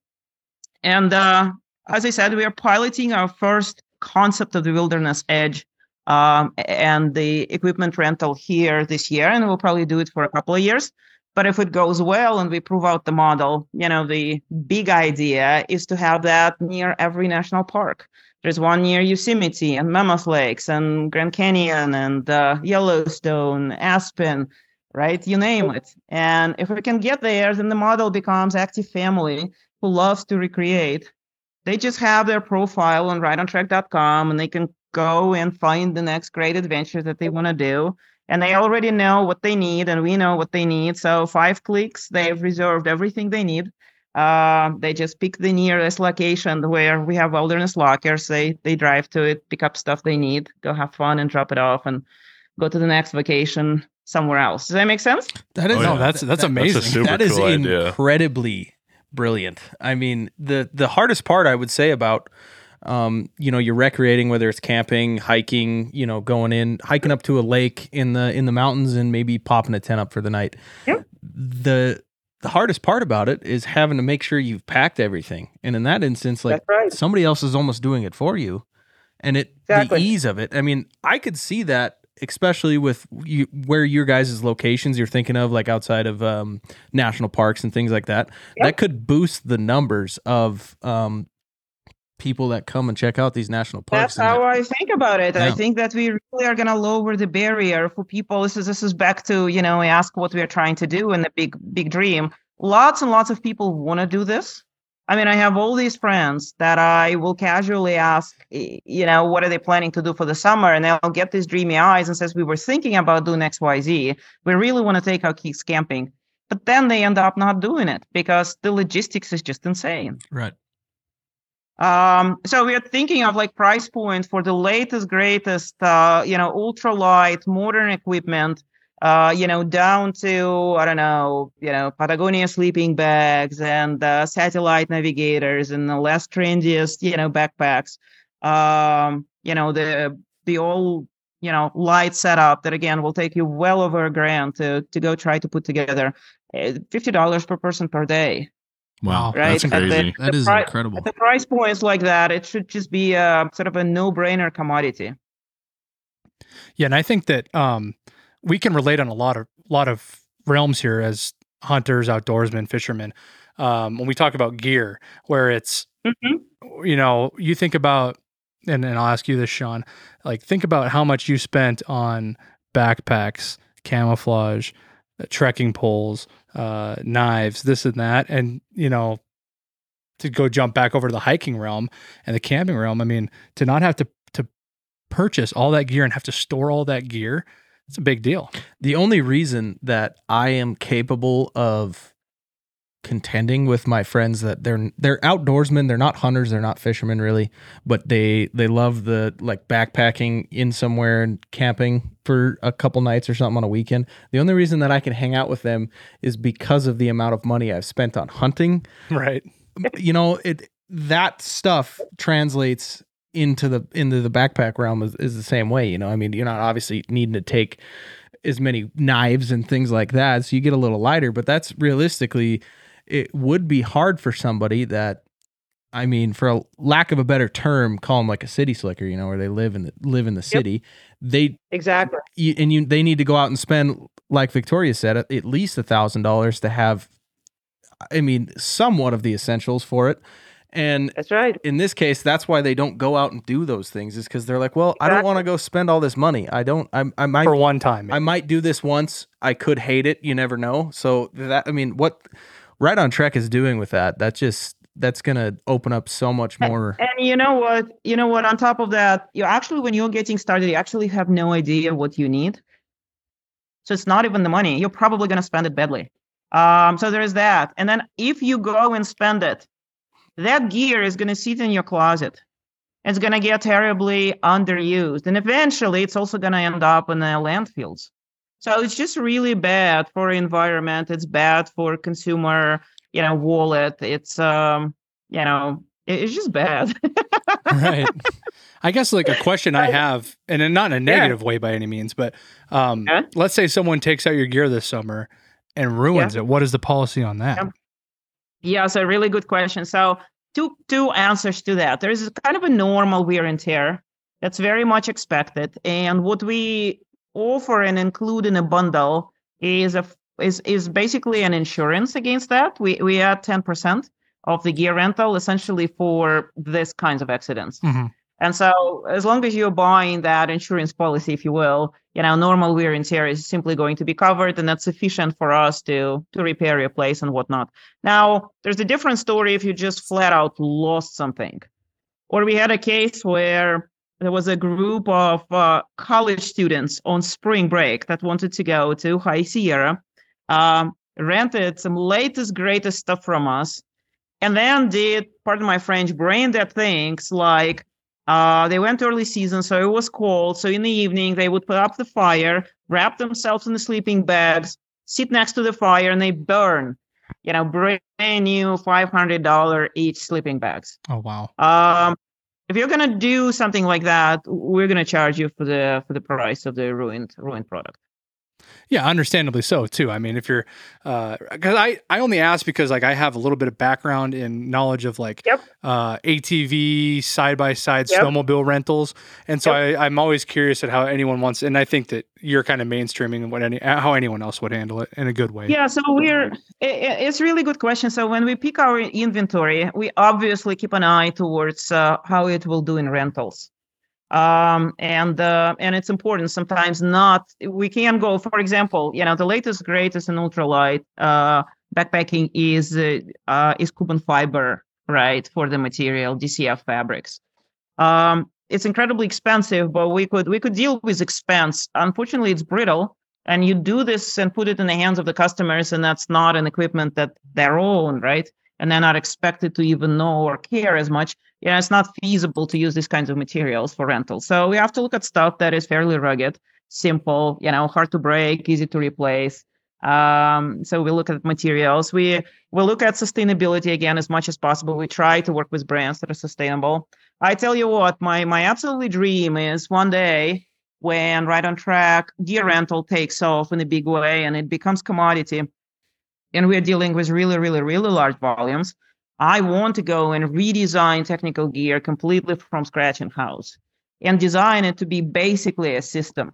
And uh, as I said, we are piloting our first concept of the wilderness edge um, and the equipment rental here this year, and we'll probably do it for a couple of years. But if it goes well and we prove out the model, you know, the big idea is to have that near every national park. There's one near Yosemite and Mammoth Lakes and Grand Canyon and uh, Yellowstone, Aspen, right? You name it. And if we can get there, then the model becomes active family who loves to recreate. They just have their profile on rightontrek.com and they can go and find the next great adventure that they want to do. And they already know what they need and we know what they need. So five clicks they've reserved everything they need. Uh, they just pick the nearest location where we have wilderness lockers. They they drive to it pick up stuff they need go have fun and drop it off and go to the next vacation somewhere else. Does that make sense? That is Oh, no, yeah. that's that's That's a amazing. super that is cool idea. Brilliant. I mean, the the hardest part I would say about um, you know, you're recreating whether it's camping, hiking, you know, going in, hiking up to a lake in the in the mountains and maybe popping a tent up for the night. Yep. The the hardest part about it is having to make sure you've packed everything. And in that instance, like right. somebody else is almost doing it for you. And it Exactly. the ease of it. I mean, I could see that especially with you, where your guys' locations you're thinking of like outside of um, national parks and things like that Yep. that could boost the numbers of um, people that come and check out these national parks. That's how I think about it. I think that we really are going to lower the barrier for people. This is this is back to you know, I ask what we are trying to do and the big big dream. Lots and lots of people want to do this. I mean, I have all these friends that I will casually ask, you know, what are they planning to do for the summer, and they'll get these dreamy eyes and says, "We were thinking about doing X, Y, Z. We really want to take our kids camping." But then they end up not doing it because the logistics is just insane. right. Um, so we are thinking of like price point for the latest, greatest, uh, you know, ultralight modern equipment, uh, you know, down to, I don't know, you know, Patagonia sleeping bags and uh, satellite navigators and the less trendiest, you know, backpacks. Um, you know, the, the all, you know, light setup that again will take you well over a grand to, to go try to put together. Uh, $50 per person per day. Wow, Right, that's at the- crazy. That is pri- incredible. At the price points like that, it should just be a sort of a no-brainer commodity. Yeah, and I think that um, we can relate on a lot of lot of realms here as hunters, outdoorsmen, fishermen. Um, when we talk about gear, where it's Mhm. you know you think about, and, and I'll ask you this, Sean. Like think about how much you spent on backpacks, camouflage, uh, trekking poles, uh, knives, this and that, and you know to go jump back over to the hiking realm and the camping realm. I mean, to not have to to purchase all that gear and have to store all that gear, it's a big deal. The only reason that I am capable of contending with my friends that they're they're outdoorsmen, they're not hunters, they're not fishermen really, but they they love the like backpacking in somewhere and camping for a couple nights or something on a weekend. The only reason that I can hang out with them is because of the amount of money I've spent on hunting Right. you know it that stuff translates into the into the backpack realm is, is the same way you know? I mean you're not obviously needing to take as many knives and things like that so you get a little lighter but that's realistically it would be hard for somebody that i mean for a lack of a better term call them like a city slicker you know where they live in the live in the city. They Exactly. you- and you they need to go out and spend like Victoria said at at least a thousand dollars to have I mean somewhat of the essentials for it and That's right. in this case that's why they don't go out and do those things is because they're like well I don't want to go spend all this money I don't I, I might For one time. I might do this once I could hate it you never know so that I mean what right on trek is doing with that that's just that's gonna open up so much more And you know what? You know what? On top of that, you actually, when you're getting started, you actually have no idea what you need. So it's not even the money. You're probably going to spend it badly. Um, so there is that. And then if you go and spend it, that gear is going to sit in your closet. It's going to get terribly underused. And eventually, it's also going to end up in the landfills. So it's just really bad for environment. It's bad for consumer, you know, wallet. It's, um, you know, it's just bad. right. I guess like a question I have, and not in a negative way by any means, but um, Yeah. let's say someone takes out your gear this summer and ruins it. What is the policy on that? Yeah. So really good question. So two two answers to that. There is kind of a normal wear and tear that's very much expected, and what we offer and include in a bundle is a is is basically an insurance against that. We we add ten percent of the gear rental essentially for this kinds of accidents. Mhm. And so, as long as you're buying that insurance policy, if you will, you know, normal wear and tear is simply going to be covered, and that's sufficient for us to to repair, replace, and whatnot. Now, there's a different story if you just flat out lost something, or we had a case where there was a group of uh, college students on spring break that wanted to go to High Sierra, um, rented some latest greatest stuff from us, and then did, pardon my French, brain dead things like uh, they went early season, so it was cold. So in the evening, they would put up the fire, wrap themselves in the sleeping bags, sit next to the fire, and they burn, you know, brand new five hundred dollar each sleeping bags. Oh wow. Um, if you're gonna do something like that, we're gonna charge you for the for the price of the ruined ruined product. Yeah, understandably so too. I mean, if you're, because I I only ask because like I have a little bit of background in knowledge of like Yep. uh, ATV side by side snowmobile rentals, and so I, I'm always curious at how anyone wants. And I think that you're kind of mainstreaming what any how anyone else would handle it in a good way. Yeah, so we're i- i- it's really good question. So when we pick our inventory, we obviously keep an eye towards uh, how it will do in rentals. Um, and uh, and it's important sometimes not we can go for example you know the latest greatest in ultralight uh, backpacking is uh, uh, is Cuben fiber right for the material DCF fabrics. Um, it's incredibly expensive but we could we could deal with expense. Unfortunately it's brittle and you do this and put it in the hands of the customers and that's not an equipment that they're own right? And they're not expected to even know or care as much you know it's not feasible to use these kinds of materials for rental. So we have to look at stuff that is fairly rugged simple you know hard to break easy to replace. Um, so we look at materials. We we look at sustainability again as much as possible. We try to work with brands that are sustainable. I tell you what my my absolutely dream is one day when right on trek gear rental takes off in a big way and it becomes commodity and we're dealing with really really really large volumes i want to go and redesign technical gear completely from scratch in house and design it to be basically a system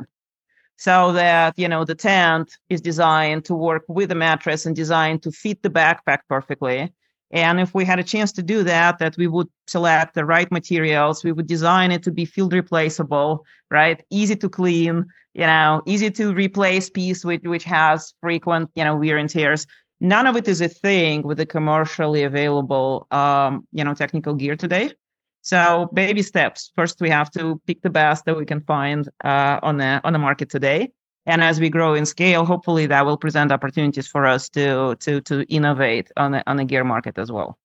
so that you know the tent is designed to work with the mattress and designed to fit the backpack perfectly. And if we had a chance to do that that we would select the right materials. We would design it to be field replaceable right? Easy to clean you know easy to replace piece which, which has frequent you know wear and tears none of it is a thing with the commercially available um, you know technical gear today. So baby steps. First we have to pick the best that we can find uh, on the on the market today. And as we grow in scale hopefully that will present opportunities for us to to to innovate on the on the gear market as well.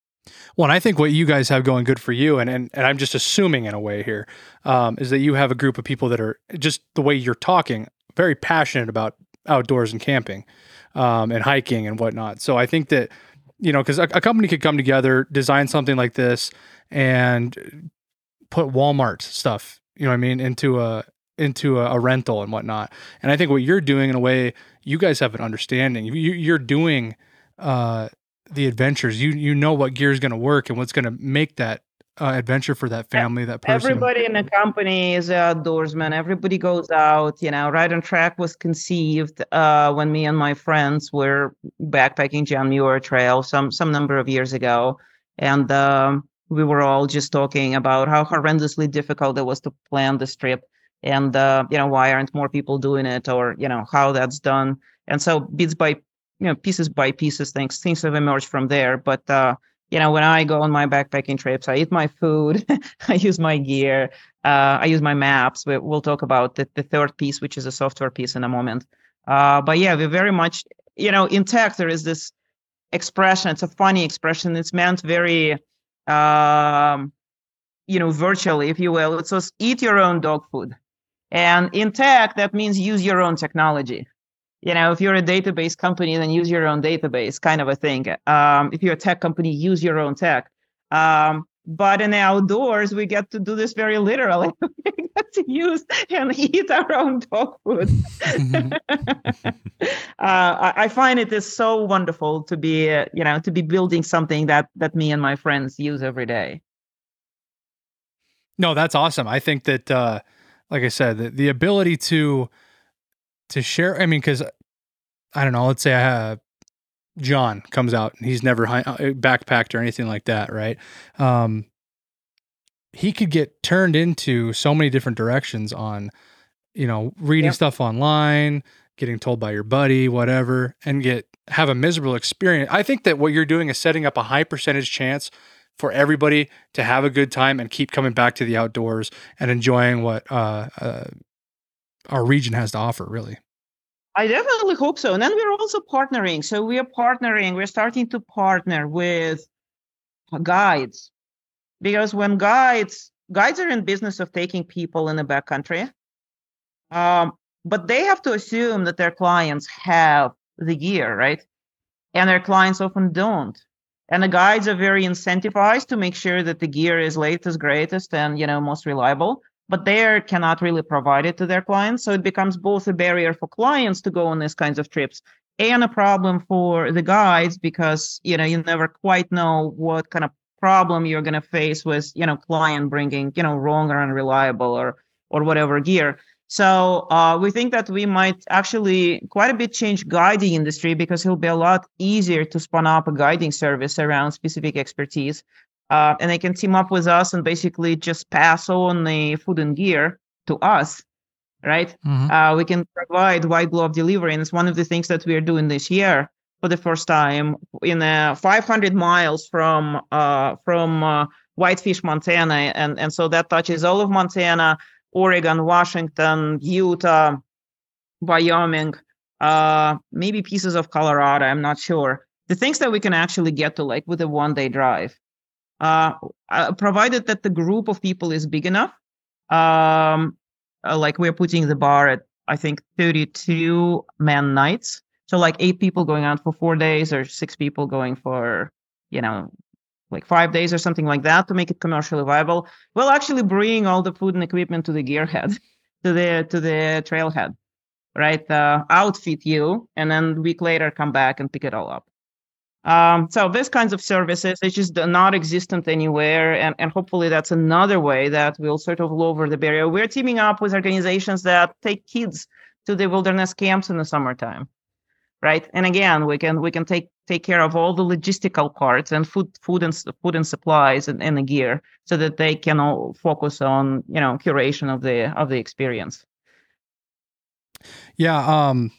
Well, and I think what you guys have going good for you, and and, and I'm just assuming in a way here, um, is that you have a group of people that are just the way you're talking, very passionate about outdoors and camping, um, and hiking and whatnot. So I think that you know, because a, a company could come together, design something like this, and put Walmart stuff, you know, what I mean, into a into a, a rental and whatnot. And I think what you're doing in a way, you guys have an understanding. You, you're doing. Uh, the adventures. You you know what gear is going to work and what's going to make that uh, adventure for that family, that person. Everybody in the company is an outdoorsman. Everybody goes out. You know, Right on Trek was conceived uh, when me and my friends were backpacking John Muir Trail some some number of years ago, and um, we were all just talking about how horrendously difficult it was to plan this trip, and uh, you know why aren't more people doing it, or you know how that's done. And so bits by you know pieces by pieces things things have emerged from there. But uh, you know, when I go on my backpacking trips, I eat my food, I use my gear, uh, I use my maps. We, we'll talk about the, the third piece, which is a software piece in a moment. Uh, but yeah, we're very much, you know, in tech, there is this expression. It's a funny expression. It's meant very, um, you know, virtually, if you will. It says eat your own dog food. And in tech, that means use your own technology you know if you're a database company then use your own database kind of a thing. Um, if you're a tech company use your own tech. Um, but in the outdoors we get to do this very literally. We get to use and eat our own dog food. Uh, I, I find it is so wonderful to be uh, you know to be building something that that me and my friends use every day. No that's awesome. I think that uh, like i said the, the ability to to share i mean because i don't know let's say I uh, john comes out and he's never hi- backpacked or anything like that right um, he could get turned into so many different directions on you know reading Yep. stuff online getting told by your buddy whatever and get have a miserable experience i think that what you're doing is setting up a high percentage chance for everybody to have a good time and keep coming back to the outdoors and enjoying what uh, uh, our region has to offer really I definitely hope so. And then we're also partnering. So we are partnering, we're starting to partner with guides. Because when guides guides are in business of taking people in the backcountry. Um, but they have to assume that their clients have the gear, right? And their clients often don't. And the guides are very incentivized to make sure that the gear is latest, greatest, and you know most reliable but they cannot really provide it to their clients. So it becomes both a barrier for clients to go on these kinds of trips and a problem for the guides because you know you never quite know what kind of problem you're going to face with you know client bringing you know wrong or unreliable or or whatever gear so uh, we think that we might actually quite a bit change guiding industry because it'll be a lot easier to spun up a guiding service around specific expertise uh, and they can team up with us and basically just pass on the food and gear to us right? Mhm. Uh, we can provide white glove delivery, and it's one of the things that we are doing this year for the first time in uh, 500 miles from uh, from uh, Whitefish, Montana, and and so that touches all of Montana, Oregon, Washington, Utah, Wyoming, uh, maybe pieces of Colorado. I'm not sure. The things that we can actually get to, like with a one day drive, uh, uh, provided that the group of people is big enough. Um, uh, like we're putting the bar at I think 32 man nights. So like eight people going out for four days or six people going for, you know, like five days or something like that to make it commercially viable. We'll actually bring all the food and equipment to the gearhead, to the to the trailhead, right? Uh, outfit you, and then week later come back and pick it all up. Um, so these kinds of services, it's just not existent anywhere, and, and hopefully that's another way that we'll sort of lower the barrier. We're teaming up with organizations that take kids to the wilderness camps in the summertime, right? And again, we can we can take take care of all the logistical parts and food food and food and supplies and, and the gear, so that they can all focus on you know curation of the of the experience. Yeah, um,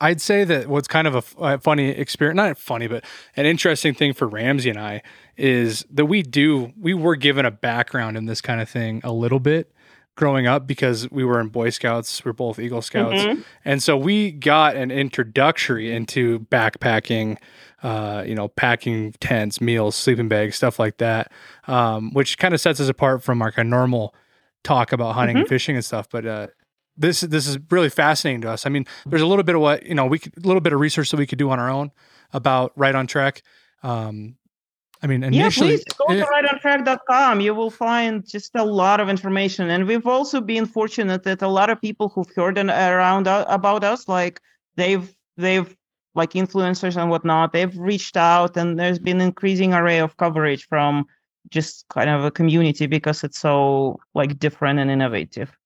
I'd say that what's kind of a funny experience, not funny, but an interesting thing for Ramsey and I is that we do, we were given a background in this kind of thing a little bit growing up because we were in Boy Scouts, we're both Eagle Scouts. Mhm. And so we got an introductory into backpacking, uh, you know, packing tents, meals, sleeping bags, stuff like that, um, which kind of sets us apart from our kind of normal talk about hunting and fishing and stuff. But uh, this this is really fascinating to us. I mean, there's a little bit of what you know, we could, a little bit of research that we could do on our own about right on trek. Um, I mean, initially, yeah, please go eh, to rightontrek.com. You will find just a lot of information. And we've also been fortunate that a lot of people who've heard an, around uh, about us, like they've they've like influencers and whatnot, they've reached out, and there's been increasing array of coverage from just kind of a community because it's so like different and innovative.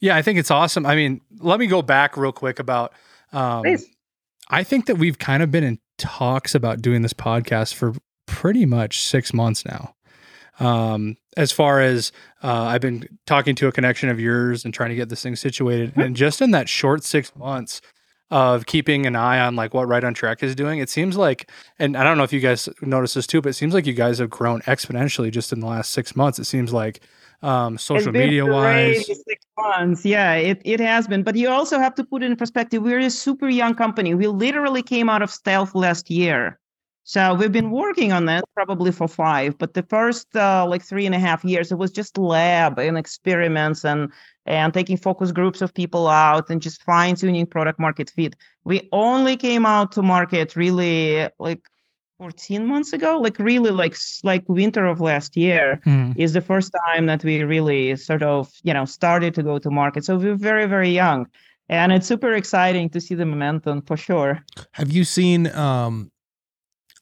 Yeah, I think it's awesome. I mean, let me go back real quick about. Um, I think that we've kind of been in talks about doing this podcast for pretty much six months now. Um, as far as uh, I've been talking to a connection of yours and trying to get this thing situated, and just in that short six months of keeping an eye on like what Right on Trek is doing, it seems like, and I don't know if you guys notice this too, but it seems like you guys have grown exponentially just in the last six months. It seems like um, social media wise. Six months. Yeah, it, it has been. But you also have to put it in perspective. We're a super young company. We literally came out of stealth last year. So we've been working on that probably for five. But the first uh, like three and a half years, it was just lab and experiments and and taking focus groups of people out and just fine tuning product market fit. We only came out to market really like 14 months ago, like really like like winter of last year Hmm. is the first time that we really sort of you know started to go to market so we're very very young and it's super exciting to see the momentum for sure Have you seen um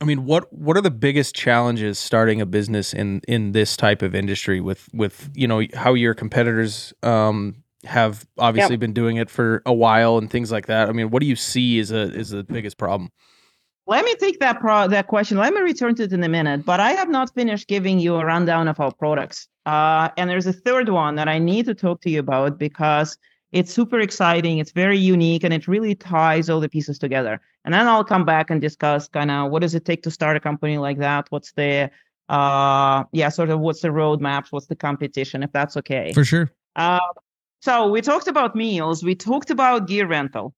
I mean what what are the biggest challenges starting a business in in this type of industry with with you know how your competitors um have obviously been doing it for a while and things like that. I mean, what do you see is a is the biggest problem? Let me take that pro- that question let me return to it in a minute but i have not finished giving you a rundown of our products uh, and there's a third one that i need to talk to you about because it's super exciting it's very unique and it really ties all the pieces together and then i'll come back and discuss kind of what does it take to start a company like that what's the uh yeah sort of what's the roadmap what's the competition if that's okay For sure. Uh, so we talked about meals, we talked about gear rental.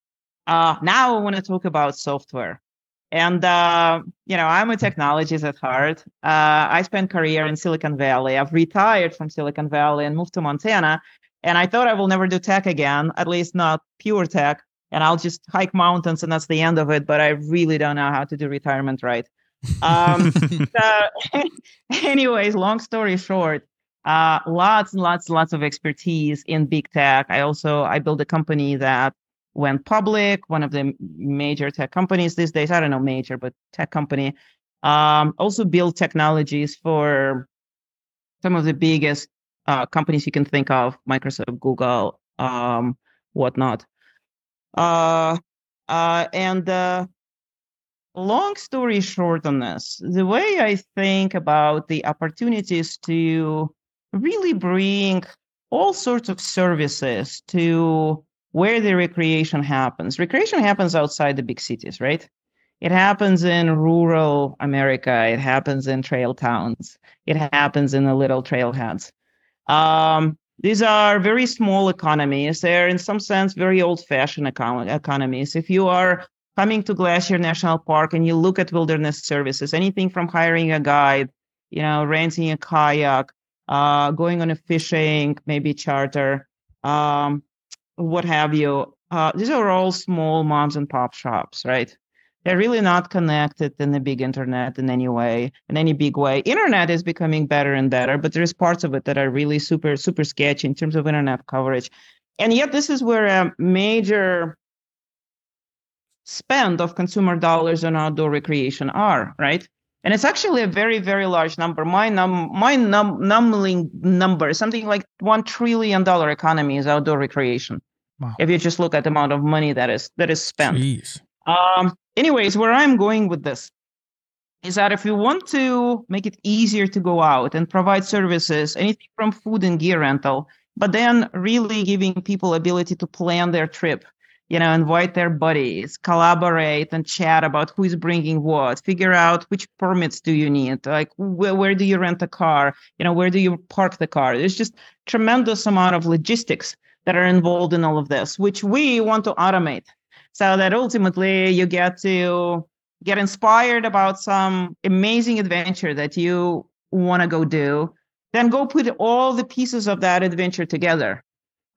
Uh, now I want to talk about software. And uh, you know, I'm a technologist at heart. Uh, I spent career in Silicon Valley. I've retired from Silicon Valley and moved to Montana. And I thought I will never do tech again, at least not pure tech. And I'll just hike mountains, and that's the end of it. But I really don't know how to do retirement right. Um, so, anyways, long story short, Uh, lots and lots and lots of expertise in big tech. I also I built a company that went public, one of the major tech companies these days. I don't know major, but tech company. Um, also build technologies for some of the biggest uh, companies you can think of, Microsoft, Google, um, whatnot. Uh, uh, and uh, long story short on this, the way I think about the opportunities to really bring all sorts of services to where the recreation happens. Recreation happens outside the big cities, right? It happens in rural America. It happens in trail towns. It happens in the little trailheads. Um, these are very small economies. They're, in some sense, very old fashioned econ- economies. If you are coming to Glacier National Park and you look at wilderness services, anything from hiring a guide, you know, renting a kayak, uh, going on a fishing, maybe charter, um, what have you. Uh, these are all small moms and pop shops, right? They're really not connected in the big internet in any way, in any big way. Internet is becoming better and better, but there's parts of it that are really super, super sketchy in terms of internet coverage. And yet, this is where a major spend of consumer dollars on outdoor recreation are, right? And it's actually a very, very large number. My num my num numbling number, something like one trillion dollar economy is outdoor recreation. Wow. If you just look at the amount of money that is that is spent. Jeez. Um, anyways, where I'm going with this is that if you want to make it easier to go out and provide services, anything from food and gear rental, but then really giving people ability to plan their trip, you know, invite their buddies, collaborate and chat about who is bringing what, figure out which permits do you need, like where, where do you rent a car, you know, where do you park the car. There's just tremendous amount of logistics that are involved in all of this, which we want to automate so that ultimately you get to get inspired about some amazing adventure that you want to go do. Then go put all the pieces of that adventure together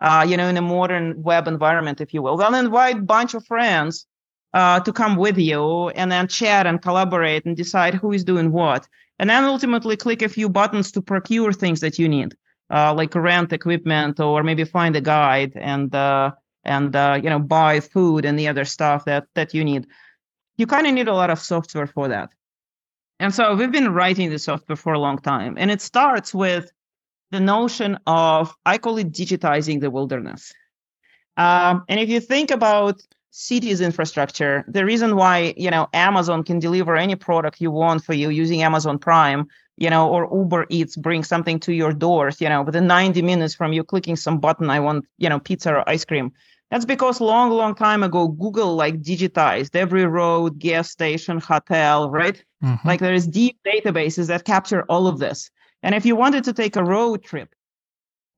uh, you know in a modern web environment if you will. Then invite a bunch of friends uh, to come with you and then chat and collaborate and decide who is doing what. And then ultimately click a few buttons to procure things that you need uh, like rent equipment or maybe find a guide and uh, and uh, you know buy food and the other stuff that that you need. You kind of need a lot of software for that. And so we've been writing the software for a long time and it starts with the notion of i call it digitizing the wilderness. Um, and if you think about cities infrastructure the reason why you know amazon can deliver any product you want for you using amazon prime you know or uber eats bring something to your doors you know within 90 minutes from you clicking some button i want you know pizza or ice cream that's because long, long time ago, Google like digitized every road, gas station, hotel, right? Mhm. Like there is deep databases that capture all of this. And if you wanted to take a road trip,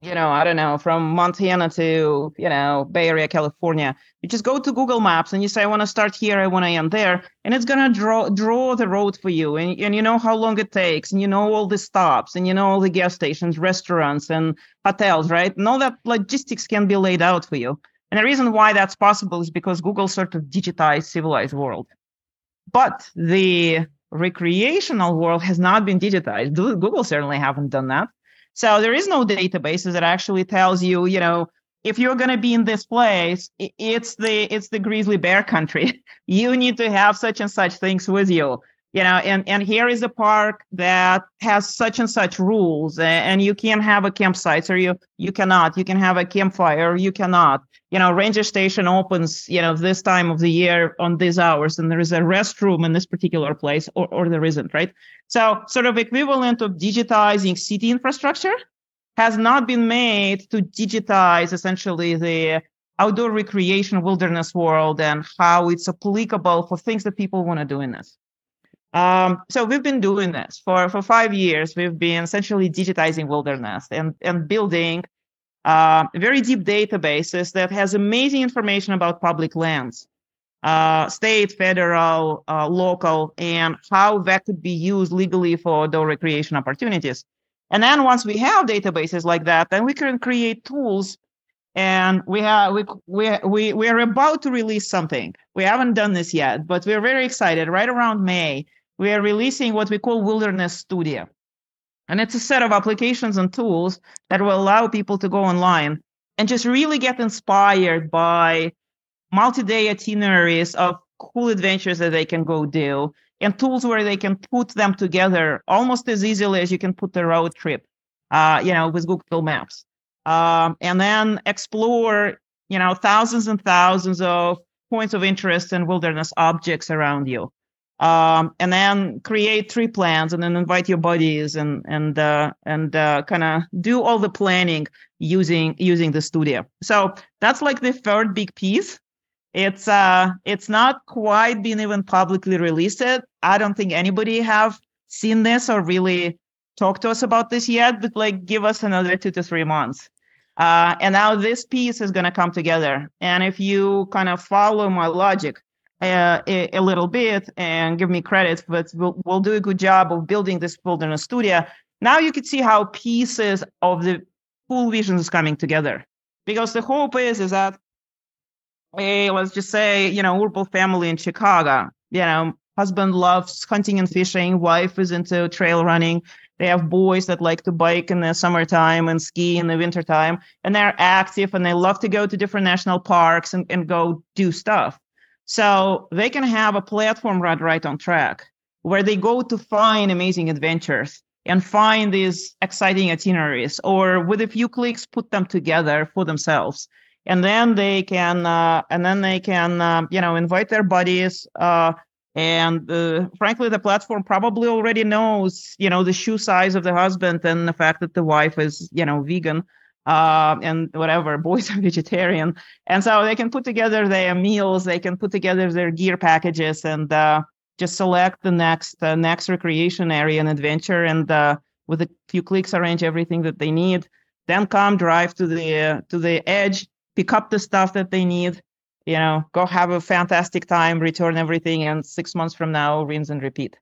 you know, I don't know, from Montana to, you know, Bay Area, California, you just go to Google Maps and you say, I want to start here, I want to end there. And it's to draw draw the road for you. And, and you know how long it takes, and you know all the stops, and you know all the gas stations, restaurants, and hotels, right? And all that logistics can be laid out for you. And the reason why that's possible is because Google sort of digitized civilized world. But the recreational world has not been digitized. Google certainly haven't done that. So there is no databases that actually tells you, you know, if you're going to be in this place, it's the it's the grizzly bear country. you need to have such and such things with you you know and and here is a park that has such and such rules and you can have a campsite or you you cannot. You can have a campfire you cannot. You know ranger station opens you know this time of the year on these hours and there is a restroom in this particular place or, or there isn't right? So sort of equivalent of digitizing city infrastructure has not been made to digitize essentially the outdoor recreation wilderness world and how it's applicable for things that people want to do in this um, so we've been doing this for, for five years. We've been essentially digitizing wilderness and, and building uh, very deep databases that has amazing information about public lands, uh, state, federal, uh, local, and how that could be used legally for outdoor recreation opportunities. And then once we have databases like that, then we can create tools. And we have we we we we are about to release something. We haven't done this yet, but we're very excited. Right around May, we are releasing what we call Wilderness Studio. And it's a set of applications and tools that will allow people to go online and just really get inspired by multi-day itineraries of cool adventures that they can go do and tools where they can put them together almost as easily as you can put a road trip uh, you know with google maps um, and then explore you know thousands and thousands of points of interest and wilderness objects around you um, and then create tree plans and then invite your buddies and and uh, and uh, kind of do all the planning using using the studio. So that's like the third big piece. It's uh it's not quite been even publicly released yet. I don't think anybody have seen this or really talked to us about this yet but like give us another two to three months. Uh, and now this piece is going to come together. And if you kind of follow my logic uh, a, a, little bit and give me credit but we'll, we'll do a good job of building this wilderness studio. Now you can see how pieces of the full vision is coming together. Because the hope is is that a let's just say you know urban family in chicago you know husband loves hunting and fishing wife is into trail running they have boys that like to bike in the summertime and ski in the wintertime and they're active and they love to go to different national parks and, and go do stuff so they can have a platform right right on trek where they go to find amazing adventures and find these exciting itineraries or with a few clicks put them together for themselves. And then they can uh, and then they can uh, you know invite their buddies uh, and uh, frankly the platform probably already knows you know the shoe size of the husband and the fact that the wife is you know vegan uh, and whatever boys are vegetarian and so they can put together their meals they can put together their gear packages and uh, just select the next next recreation area and adventure and with a few clicks arrange everything that they need then come drive to the to the edge pick up the stuff that they need, you know, go have a fantastic time, return everything, and six months from now, rinse and repeat.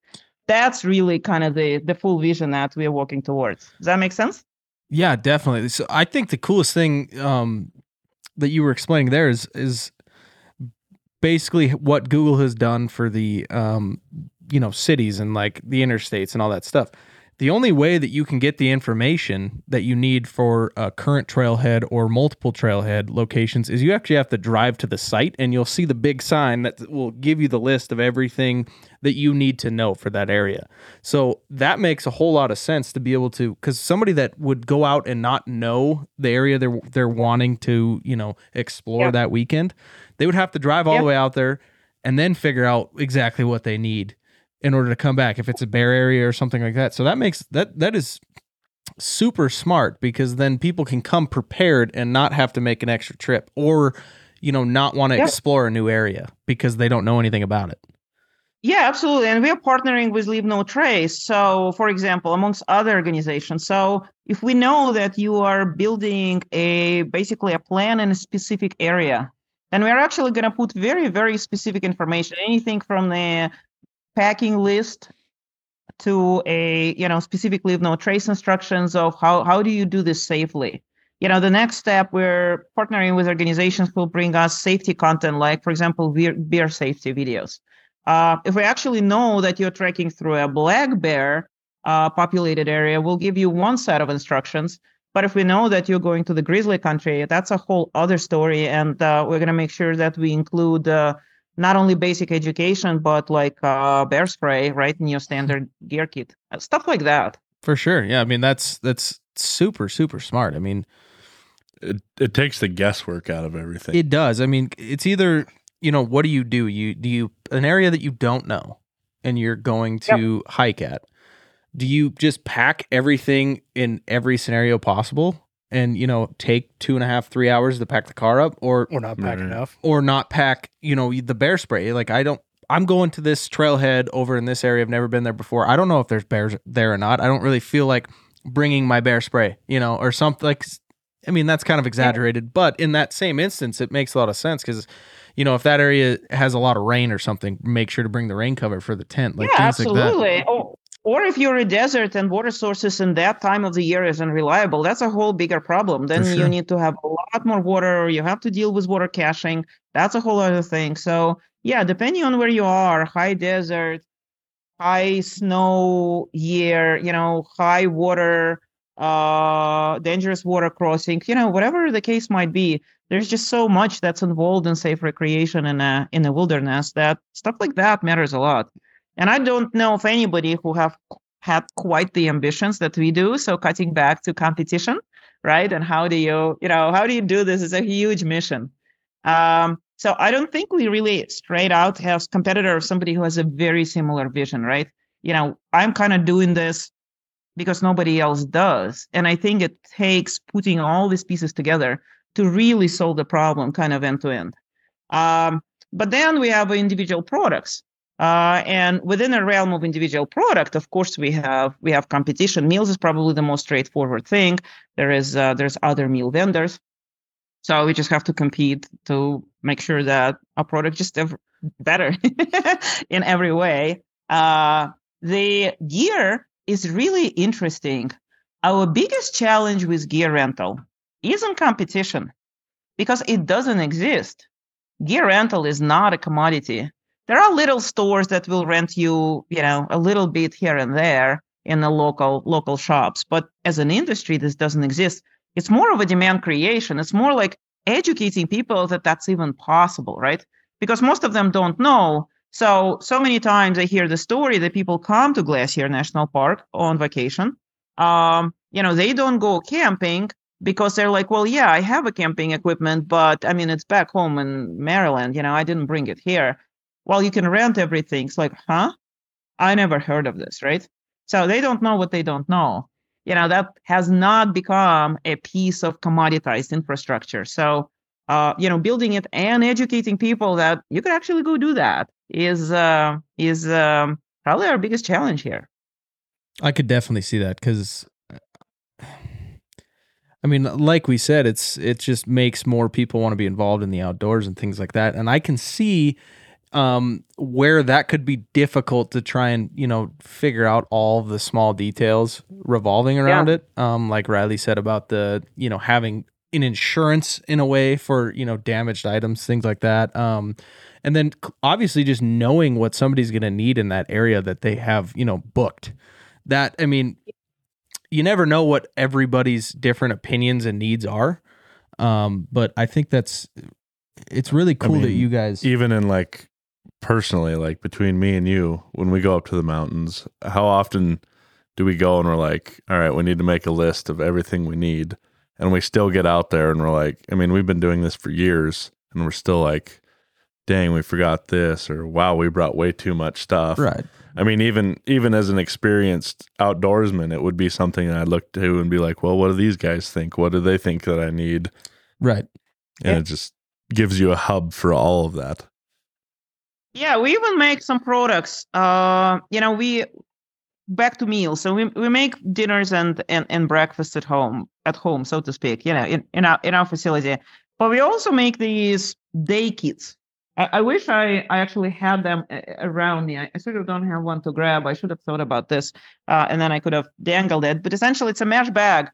That's really kind of the the full vision that we are working towards. Does that make sense? Yeah, definitely. So I think the coolest thing um, that you were explaining there is is basically what Google has done for the um, you know cities and like the interstates and all that stuff the only way that you can get the information that you need for a current trailhead or multiple trailhead locations is you actually have to drive to the site and you'll see the big sign that will give you the list of everything that you need to know for that area. So that makes a whole lot of sense to be able to cuz somebody that would go out and not know the area they're they're wanting to, you know, explore yep. that weekend, they would have to drive all yep. the way out there and then figure out exactly what they need in order to come back if it's a bear area or something like that. So that makes that that is super smart because then people can come prepared and not have to make an extra trip or you know not want to yeah. explore a new area because they don't know anything about it. Yeah, absolutely. And we are partnering with Leave No Trace. So, for example, amongst other organizations. So, if we know that you are building a basically a plan in a specific area, then we're actually going to put very, very specific information, anything from the packing list to a you know specific leave no trace instructions of how how do you do this safely? You know the next step we're partnering with organizations who bring us safety content like for example beer, beer safety videos. Uh, if we actually know that you're trekking through a black bear uh, populated area we'll give you one set of instructions. But if we know that you're going to the grizzly country that's a whole other story and uh, we're going to make sure that we include uh, not only basic education, but like uh, bear spray right in your standard gear kit, uh, stuff like that. For sure, yeah. I mean, that's that's super super smart. I mean, it it takes the guesswork out of everything. It does. I mean, it's either you know what do you do? You do you an area that you don't know, and you're going to yep. hike at. Do you just pack everything in every scenario possible? And you know take two and a half three hours to pack the car up or or not pack enough. or not pack you know the bear spray. Like i don't i'm going to this trailhead over in this area. I've never been there before. I don't know if there's bears there or not. I don't really feel like bringing my bear spray you know or something like i mean that's kind of exaggerated yeah. but in that same instance it makes a lot of sense because you know if that area has a lot of rain or something make sure to bring the rain cover for the tent like yeah absolutely like oh or if you're a desert and water sources in that time of the year is unreliable, that's a whole bigger problem. Then sure. you need to have a lot more water, or you have to deal with water caching. That's a whole other thing. So yeah, depending on where you are, high desert, high snow year, you know, high water, uh, dangerous water crossing, you know, whatever the case might be. There's just so much that's involved in safe recreation in a in the wilderness that stuff like that matters a lot. And I don't know of anybody who have had quite the ambitions that we do. So cutting back to competition, right? And how do you, you know, how do you do this? Is a huge mission. Um, so I don't think we really straight out have competitor or somebody who has a very similar vision, right? You know, I'm kind of doing this because nobody else does. And I think it takes putting all these pieces together to really solve the problem kind of end to end. Um, but then we have individual products. Uh, and within the realm of individual product, of course, we have we have competition. Meals is probably the most straightforward thing. There is uh, there's other meal vendors, so we just have to compete to make sure that our product just ev- better in every way. Uh, the gear is really interesting. Our biggest challenge with gear rental isn't competition because it doesn't exist. Gear rental is not a commodity. There are little stores that will rent you, you know, a little bit here and there in the local local shops, but as an industry, this doesn't exist. It's more of a demand creation. It's more like educating people that that's even possible, right? Because most of them don't know. So, so many times I hear the story that people come to Glacier National Park on vacation. Um, you know, they don't go camping because they're like, well, yeah, I have a camping equipment, but I mean, it's back home in Maryland. You know, I didn't bring it here. Well, you can rent everything. It's like, huh? I never heard of this, right? So they don't know what they don't know. You know, that has not become a piece of commoditized infrastructure. So, uh, you know, building it and educating people that you could actually go do that is uh, is um, probably our biggest challenge here. I could definitely see that because, I mean, like we said, it's it just makes more people want to be involved in the outdoors and things like that. And I can see um, where that could be difficult to try and you know figure out all the small details revolving around Yeah. it. Um, like Riley said about the you know having an insurance in a way for you know damaged items, things like that. Um, and then obviously just knowing what somebody's going to need in that area that they have you know booked. That I mean, you never know what everybody's different opinions and needs are. Um, but I think that's it's really cool that mean, you guys even in like personally, like between me and you, when we go up to the mountains, how often do we go and we're like, all right, we need to make a list of everything we need. And we still get out there and we're like, I mean, we've been doing this for years and we're still like, dang, we forgot this or wow, we brought way too much stuff. right. I mean, even even as an experienced outdoorsman, it would be something I'd look to and be like, well, what do these guys think? What do they think that I need? Right. And Yeah. it just gives you a hub for all of that. Yeah, we even make some products. Uh, you know, we back to meals. So we we make dinners and and, and breakfast at home, at home, so to speak. You know, in, in our in our facility. But we also make these day kits. I, I wish I, I actually had them around me. I, I sort of don't have one to grab. I should have thought about this, uh, and then I could have dangled it. But essentially, it's a mesh bag,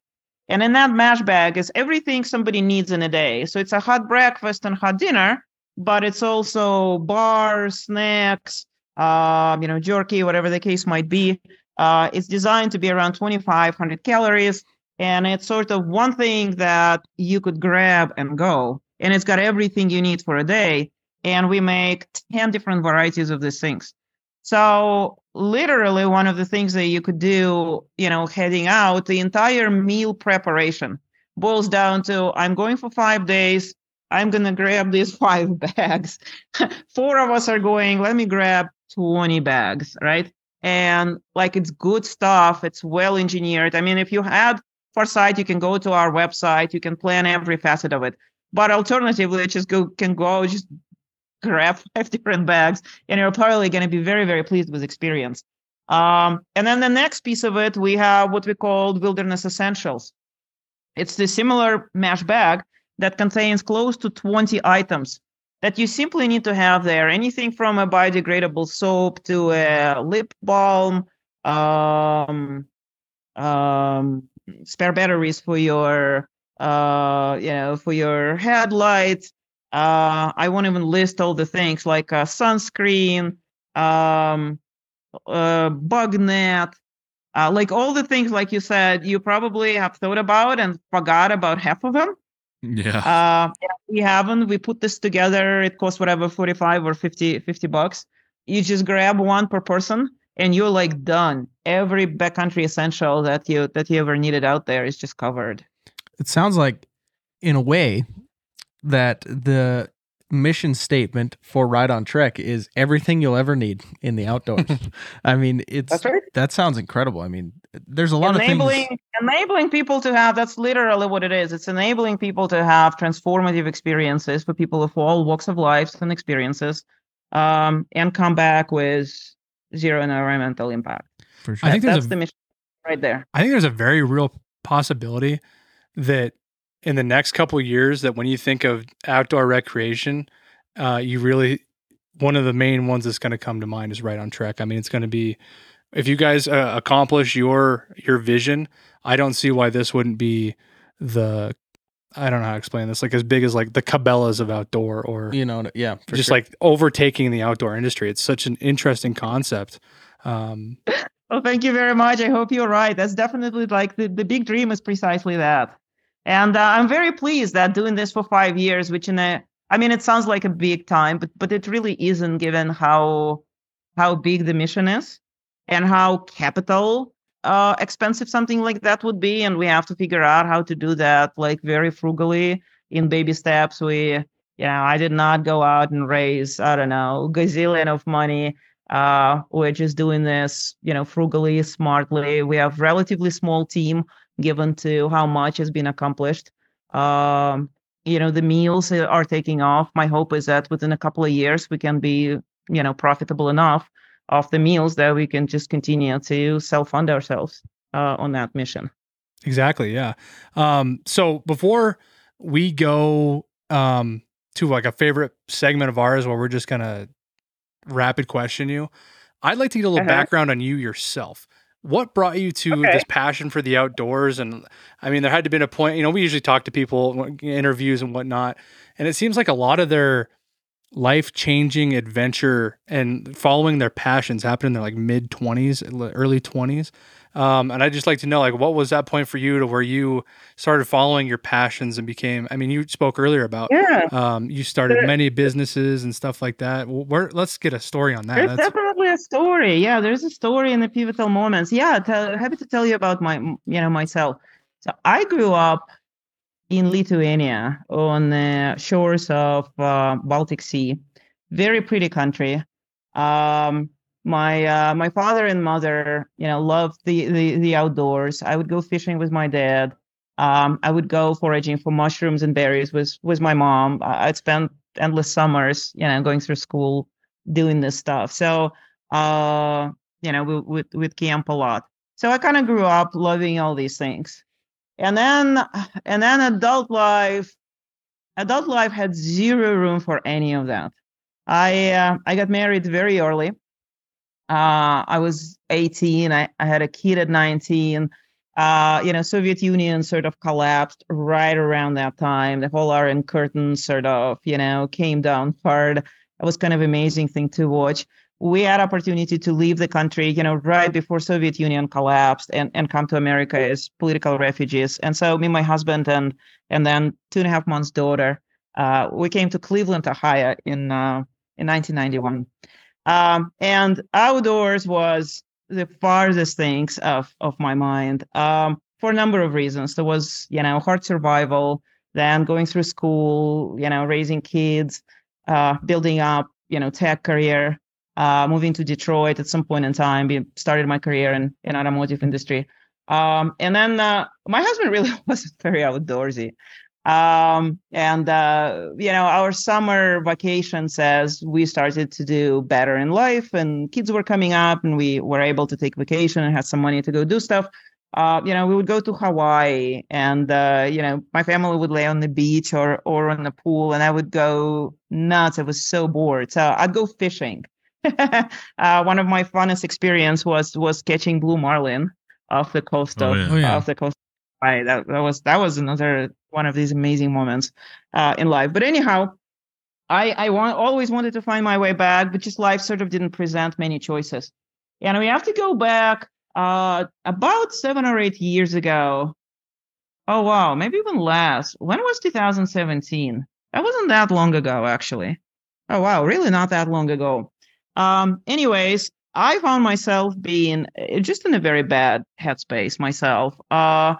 and in that mesh bag is everything somebody needs in a day. So it's a hot breakfast and hot dinner, but it's also bars, snacks, um, you know, jerky, whatever the case might be. Uh, it's designed to be around 2,500 calories, and it's sort of one thing that you could grab and go. And it's got everything you need for a day. And we make 10 different varieties of these things. So literally one of the things that you could do, you know, heading out, the entire meal preparation boils down to I'm going for five days. I'm going to grab these five bags. Four of us are going, let me grab 20 bags, right? And like it's good stuff. It's well engineered. I mean, if you had Foresight, you can go to our website, you can plan every facet of it. But alternatively, just go can go just grab five different bags, and you're probably going to be very, very pleased with experience. Um, and then the next piece of it, we have what we call Wilderness Essentials. It's the similar mesh bag that contains close to 20 items that you simply need to have there. Anything from a biodegradable soap to a lip balm, um, um, spare batteries for your, uh, you know, for your headlights. Uh, I won't even list all the things like uh, sunscreen, um, uh, bug net, uh, like all the things, like you said, you probably have thought about and forgot about half of them. Yeah. Uh, yeah, we haven't. We put this together. It costs whatever, 45 or 50, 50 bucks. You just grab one per person and you're like done. Every backcountry essential that you that you ever needed out there is just covered. It sounds like, in a way, that the mission statement for Right on Trek is everything you'll ever need in the outdoors. I mean, it's That's right. that sounds incredible. I mean, there's a lot enabling of things. enabling people to have that's literally what it is. It's enabling people to have transformative experiences for people of all walks of lives and experiences, um, and come back with zero environmental impact. For sure. I think That- there's that's a the mission right there. I think there's a very real possibility that in the next couple of years that when you think of outdoor recreation, uh, you really one of the main ones that's going to come to mind is right on trek. I mean, it's going to be if you guys uh, accomplish your your vision, I don't see why this wouldn't be the I don't know how to explain this like as big as like the Cabela's of outdoor or you know, yeah, for just sure. like overtaking the outdoor industry. It's such an interesting concept. Um, Well, thank you very much. I hope you're right. That's definitely like the, the big dream is precisely that. And uh, I'm very pleased that doing this for five years, which in a, I mean, it sounds like a big time, but but it really isn't given how how big the mission is and how capital uh, expensive something like that would be. And we have to figure out how to do that like very frugally in baby steps. We, you know, I did not go out and raise, I don't know, gazillion of money uh, we're just doing this, you know, frugally, smartly. We have relatively small team given to how much has been accomplished. Um, you know, the meals are taking off. My hope is that within a couple of years we can be, you know, profitable enough of the meals that we can just continue to self-fund ourselves uh, on that mission. Exactly. Yeah. Um, so before we go um, to like a favorite segment of ours where we're just gonna rapid question you, I'd like to get a little Uh-huh. background on you yourself. What brought you to Okay. this passion for the outdoors? And I mean, there had to been a point. You know, we usually talk to people, interviews and whatnot, and it seems like a lot of their life changing adventure and following their passions happened in their like mid 20s early 20s um, and i'd just like to know like what was that point for you to where you started following your passions and became i mean you spoke earlier about Yeah. um, you started There- many businesses and stuff like that where let's get a story on that There's That's, definitely a story. Yeah, there's a story in the pivotal moments. Yeah, tell, happy to tell you about my, you know, myself. So I grew up in Lithuania on the shores of uh, Baltic Sea. Very pretty country. Um, my uh, my father and mother, you know, loved the, the the outdoors. I would go fishing with my dad. Um, I would go foraging for mushrooms and berries with with my mom. I'd spend endless summers, you know, going through school doing this stuff. So, uh, you know, would would camp a lot. So I kind of grew up loving all these things, and then and then adult life, adult life had zero room for any of that. I uh, I got married very early. Uh, I was 18. I, I had a kid at 19. Uh, you know, Soviet Union sort of collapsed right around that time. The whole Iron Curtain sort of, you know, came down hard. It was kind of amazing thing to watch. We had opportunity to leave the country, you know, right before Soviet Union collapsed and, and come to America as political refugees. And so me, my husband, and and then two and a half months daughter, uh, we came to Cleveland, Ohio in uh, in 1991. Um, and outdoors was the farthest things of of my mind um, for a number of reasons. There was, you know, hard survival, then going through school, you know, raising kids, uh, building up, you know, tech career, uh, moving to Detroit at some point in time, started my career in in automotive industry. Um, and then uh, my husband really wasn't very outdoorsy. Um, and uh, you know, our summer vacations as we started to do better in life, and kids were coming up, and we were able to take vacation and had some money to go do stuff. Uh, you know, we would go to Hawaii, and uh, you know, my family would lay on the beach or or on the pool, and I would go nuts. I was so bored, so I'd go fishing. uh, one of my funnest experience was was catching blue marlin off the coast Oh, of yeah. Oh, yeah. off the coast. That, that was that was another one of these amazing moments uh, in life. But anyhow, I I want always wanted to find my way back, but just life sort of didn't present many choices. And we have to go back uh, about seven or eight years ago. Oh, wow. Maybe even less. When was 2017? That wasn't that long ago, actually. Oh, wow. Really not that long ago. Um, anyways, I found myself being uh, just in a very bad headspace myself. Uh,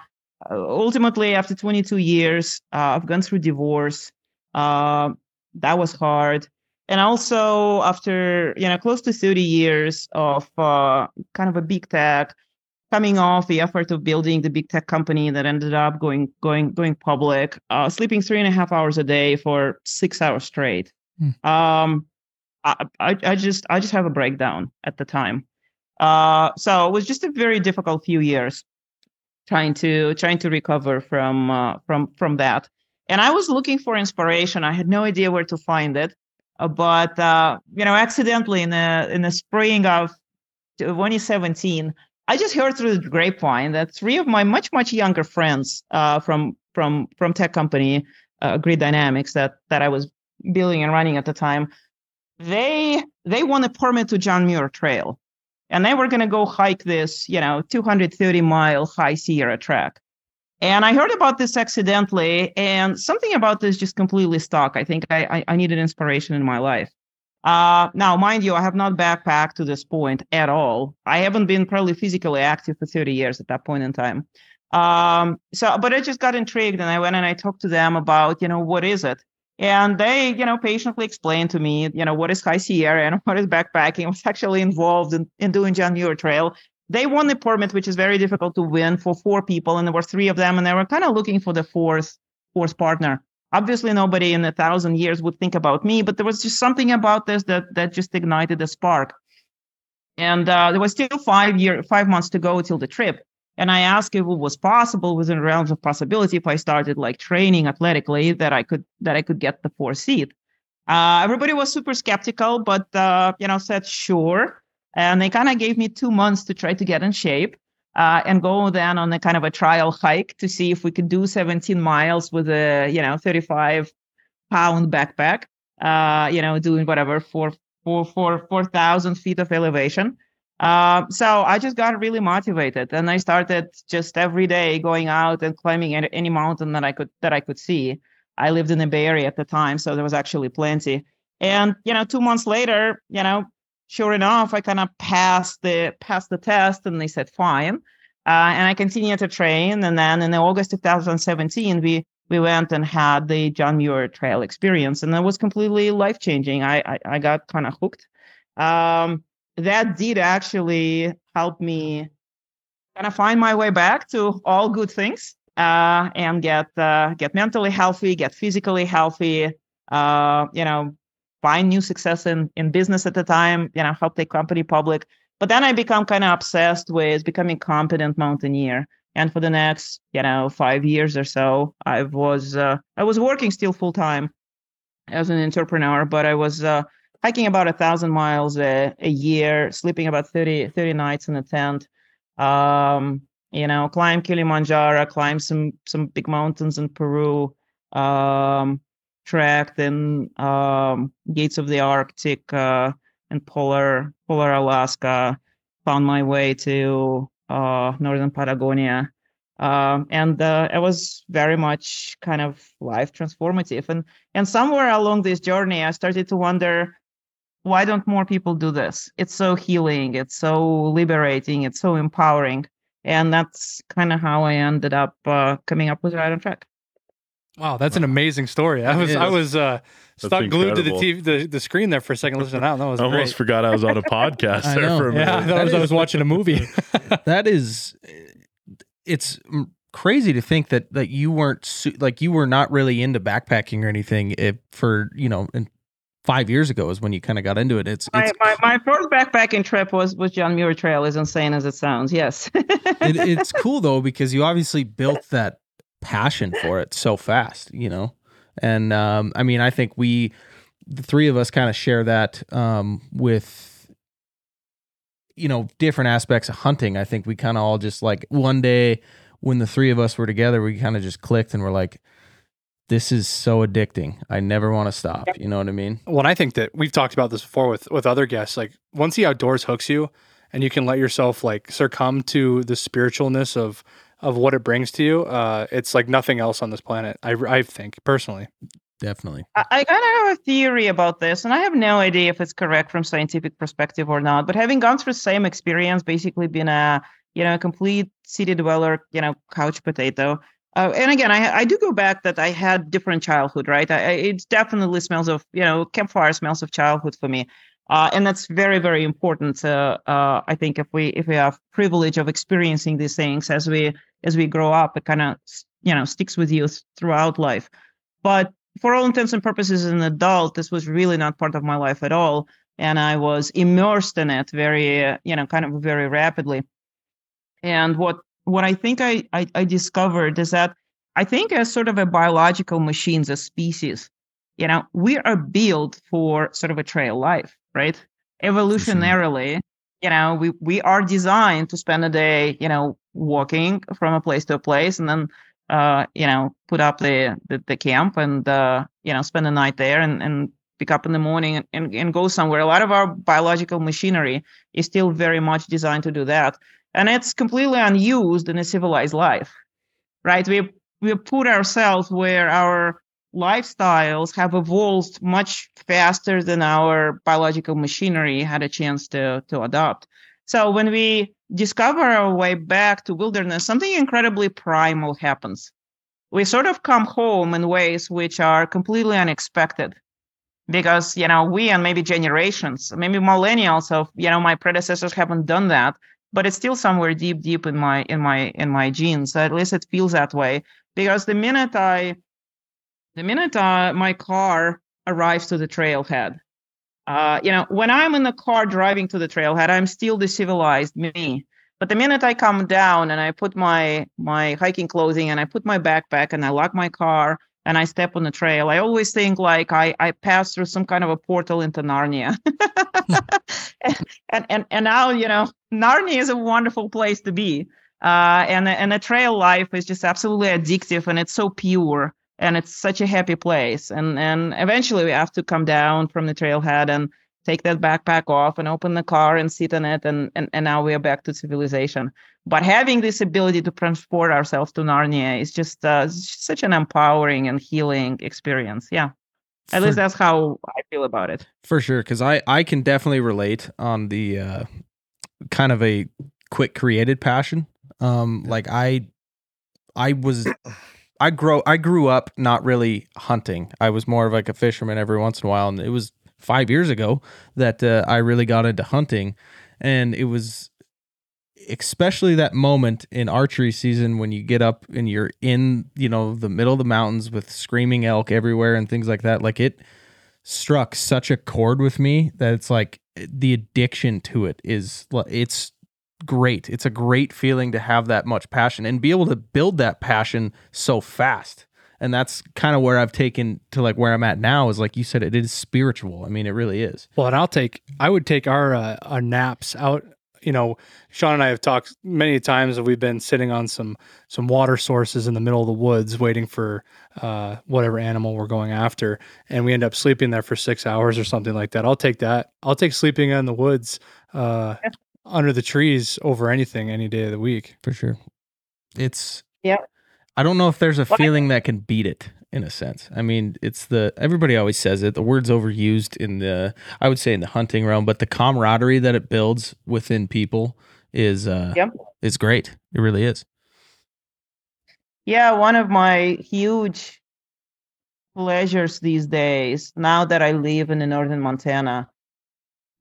ultimately, after 22 years, uh, I've gone through divorce. Uh, that was hard. And also, after you know, close to 30 years of uh, kind of a big tech, coming off the effort of building the big tech company that ended up going going going public, uh, sleeping three and a half hours a day for six hours straight. Hmm. Um, I, I, I just I just have a breakdown at the time. Uh, so it was just a very difficult few years trying to trying to recover from uh, from from that. And I was looking for inspiration. I had no idea where to find it, uh, but uh, you know, accidentally in the in the spring of 2017, I just heard through the grapevine that three of my much much younger friends uh, from from from tech company uh, Grid Dynamics that that I was building and running at the time, they they won a permit to John Muir Trail, and then we're going to go hike this you know 230 mile high Sierra track. And I heard about this accidentally, and something about this just completely stuck. I think I, I, I needed inspiration in my life. Uh, now, mind you, I have not backpacked to this point at all. I haven't been probably physically active for 30 years at that point in time. Um, so, but I just got intrigued and I went and I talked to them about, you know, what is it? And they, you know, patiently explained to me, you know, what is High Sierra and what is backpacking. I was actually involved in, in doing John Muir Trail they won the permit, which is very difficult to win for four people, and there were three of them, and they were kind of looking for the fourth fourth partner. Obviously, nobody in a thousand years would think about me, but there was just something about this that that just ignited a spark. And uh, there was still five year five months to go till the trip. And I asked if it was possible within realms of possibility if I started like training athletically that I could that I could get the fourth seat. Uh, everybody was super skeptical, but uh, you know said sure and they kind of gave me two months to try to get in shape uh, and go then on a kind of a trial hike to see if we could do 17 miles with a you know 35 pound backpack uh, you know doing whatever for for for 4000 feet of elevation uh, so i just got really motivated and i started just every day going out and climbing any, mountain that i could that i could see i lived in the bay area at the time so there was actually plenty and you know two months later you know sure enough, I kind of passed the passed the test, and they said fine. Uh, and I continued to train, and then in August 2017, we we went and had the John Muir Trail experience, and that was completely life changing. I, I, I got kind of hooked. Um, that did actually help me kind of find my way back to all good things uh, and get uh, get mentally healthy, get physically healthy. Uh, you know, find new success in, in business at the time, you know, help take company public. But then I become kind of obsessed with becoming competent mountaineer. And for the next, you know, five years or so, I was uh, I was working still full time as an entrepreneur, but I was uh, hiking about a thousand miles a, a year, sleeping about 30, 30 nights in a tent. Um, you know, climb Kilimanjaro, climb some some big mountains in Peru. Um, tracked in um, Gates of the Arctic uh, and polar polar Alaska. Found my way to uh, northern Patagonia, um, and uh, it was very much kind of life transformative. And and somewhere along this journey, I started to wonder, why don't more people do this? It's so healing. It's so liberating. It's so empowering. And that's kind of how I ended up uh, coming up with Right on Trek. Wow, that's an amazing story. I was I was uh, stuck glued to the. TV, the, the screen there for a second listening out. That was I almost great. forgot I was on a podcast I there know. for a Yeah, I minute. thought I was, I was watching a movie. that is it's crazy to think that that you weren't like you were not really into backpacking or anything if for you know and five years ago is when you kind of got into it it's, My, it's my, my first backpacking trip was was John Muir Trail, as insane as it sounds. Yes. it, it's cool though because you obviously built that passion for it so fast you know and um i mean i think we the three of us kind of share that um with you know different aspects of hunting i think we kind of all just like one day when the three of us were together we kind of just clicked and we're like this is so addicting i never want to stop you know what i mean Well, I think that we've talked about this before with with other guests. Like once the outdoors hooks you, and you can let yourself like succumb to the spiritualness of of what it brings to you, uh, it's like nothing else on this planet. I I think personally. Definitely. I, I kind of have a theory about this, and I have no idea if it's correct from scientific perspective or not. But having gone through the same experience, basically being a you know a complete city dweller, you know, couch potato. Uh, and again, I I do go back that I had different childhood, right? I, it definitely smells of you know campfire smells of childhood for me. Uh, and that's very very important uh, uh, i think if we if we have privilege of experiencing these things as we as we grow up it kind of you know sticks with you throughout life but for all intents and purposes as an adult this was really not part of my life at all and i was immersed in it very uh, you know kind of very rapidly and what what i think I, I i discovered is that i think as sort of a biological machines a species you know we are built for sort of a trail life right? Evolutionarily you know we we are designed to spend a day you know walking from a place to a place and then uh you know put up the the, the camp and uh you know spend the night there and and pick up in the morning and, and, and go somewhere. A lot of our biological machinery is still very much designed to do that and it's completely unused in a civilized life right we we put ourselves where our lifestyles have evolved much faster than our biological machinery had a chance to to adopt. So when we discover our way back to wilderness, something incredibly primal happens. We sort of come home in ways which are completely unexpected. Because, you know, we and maybe generations, maybe millennials of, you know, my predecessors haven't done that, but it's still somewhere deep, deep in my in my in my genes. At least it feels that way. Because the minute I the minute uh, my car arrives to the trailhead, uh, you know, when I'm in the car driving to the trailhead, I'm still the civilized me. But the minute I come down and I put my my hiking clothing and I put my backpack and I lock my car and I step on the trail, I always think like I I pass through some kind of a portal into Narnia. and, and and now you know Narnia is a wonderful place to be. Uh, and and the trail life is just absolutely addictive and it's so pure and it's such a happy place. And and eventually we have to come down from the trailhead and take that backpack off and open the car and sit in it and, and, and now we are back to civilization. But having this ability to transport ourselves to narnia is just uh, such an empowering and healing experience. Yeah. At For- least that's how i feel about it. For sure, because I I can definitely relate on the uh, kind of a quick created passion. Um, like I, I was, I grow I grew up not really hunting. I was more of like a fisherman every once in a while, and it was five years ago that uh, I really got into hunting, and it was especially that moment in archery season when you get up and you're in you know the middle of the mountains with screaming elk everywhere and things like that like it struck such a chord with me that it's like the addiction to it is it's great. It's a great feeling to have that much passion and be able to build that passion so fast and that's kind of where I've taken to like where I'm at now is like you said it is spiritual I mean it really is Well, and I'll take I would take our uh, our naps out. You know, Sean and I have talked many times that we've been sitting on some some water sources in the middle of the woods, waiting for uh, whatever animal we're going after, and we end up sleeping there for six hours or something like that. I'll take that. I'll take sleeping in the woods uh, under the trees over anything any day of the week. for sure it's Yeah. I don't know if there's a I- feeling that can beat it in a sense. I mean, it's the everybody always says it. The word's overused in the I would say in the hunting realm, but the camaraderie that it builds within people is uh Yep. is great. It really is. Yeah, one of my huge pleasures these days, now that I live in the northern Montana,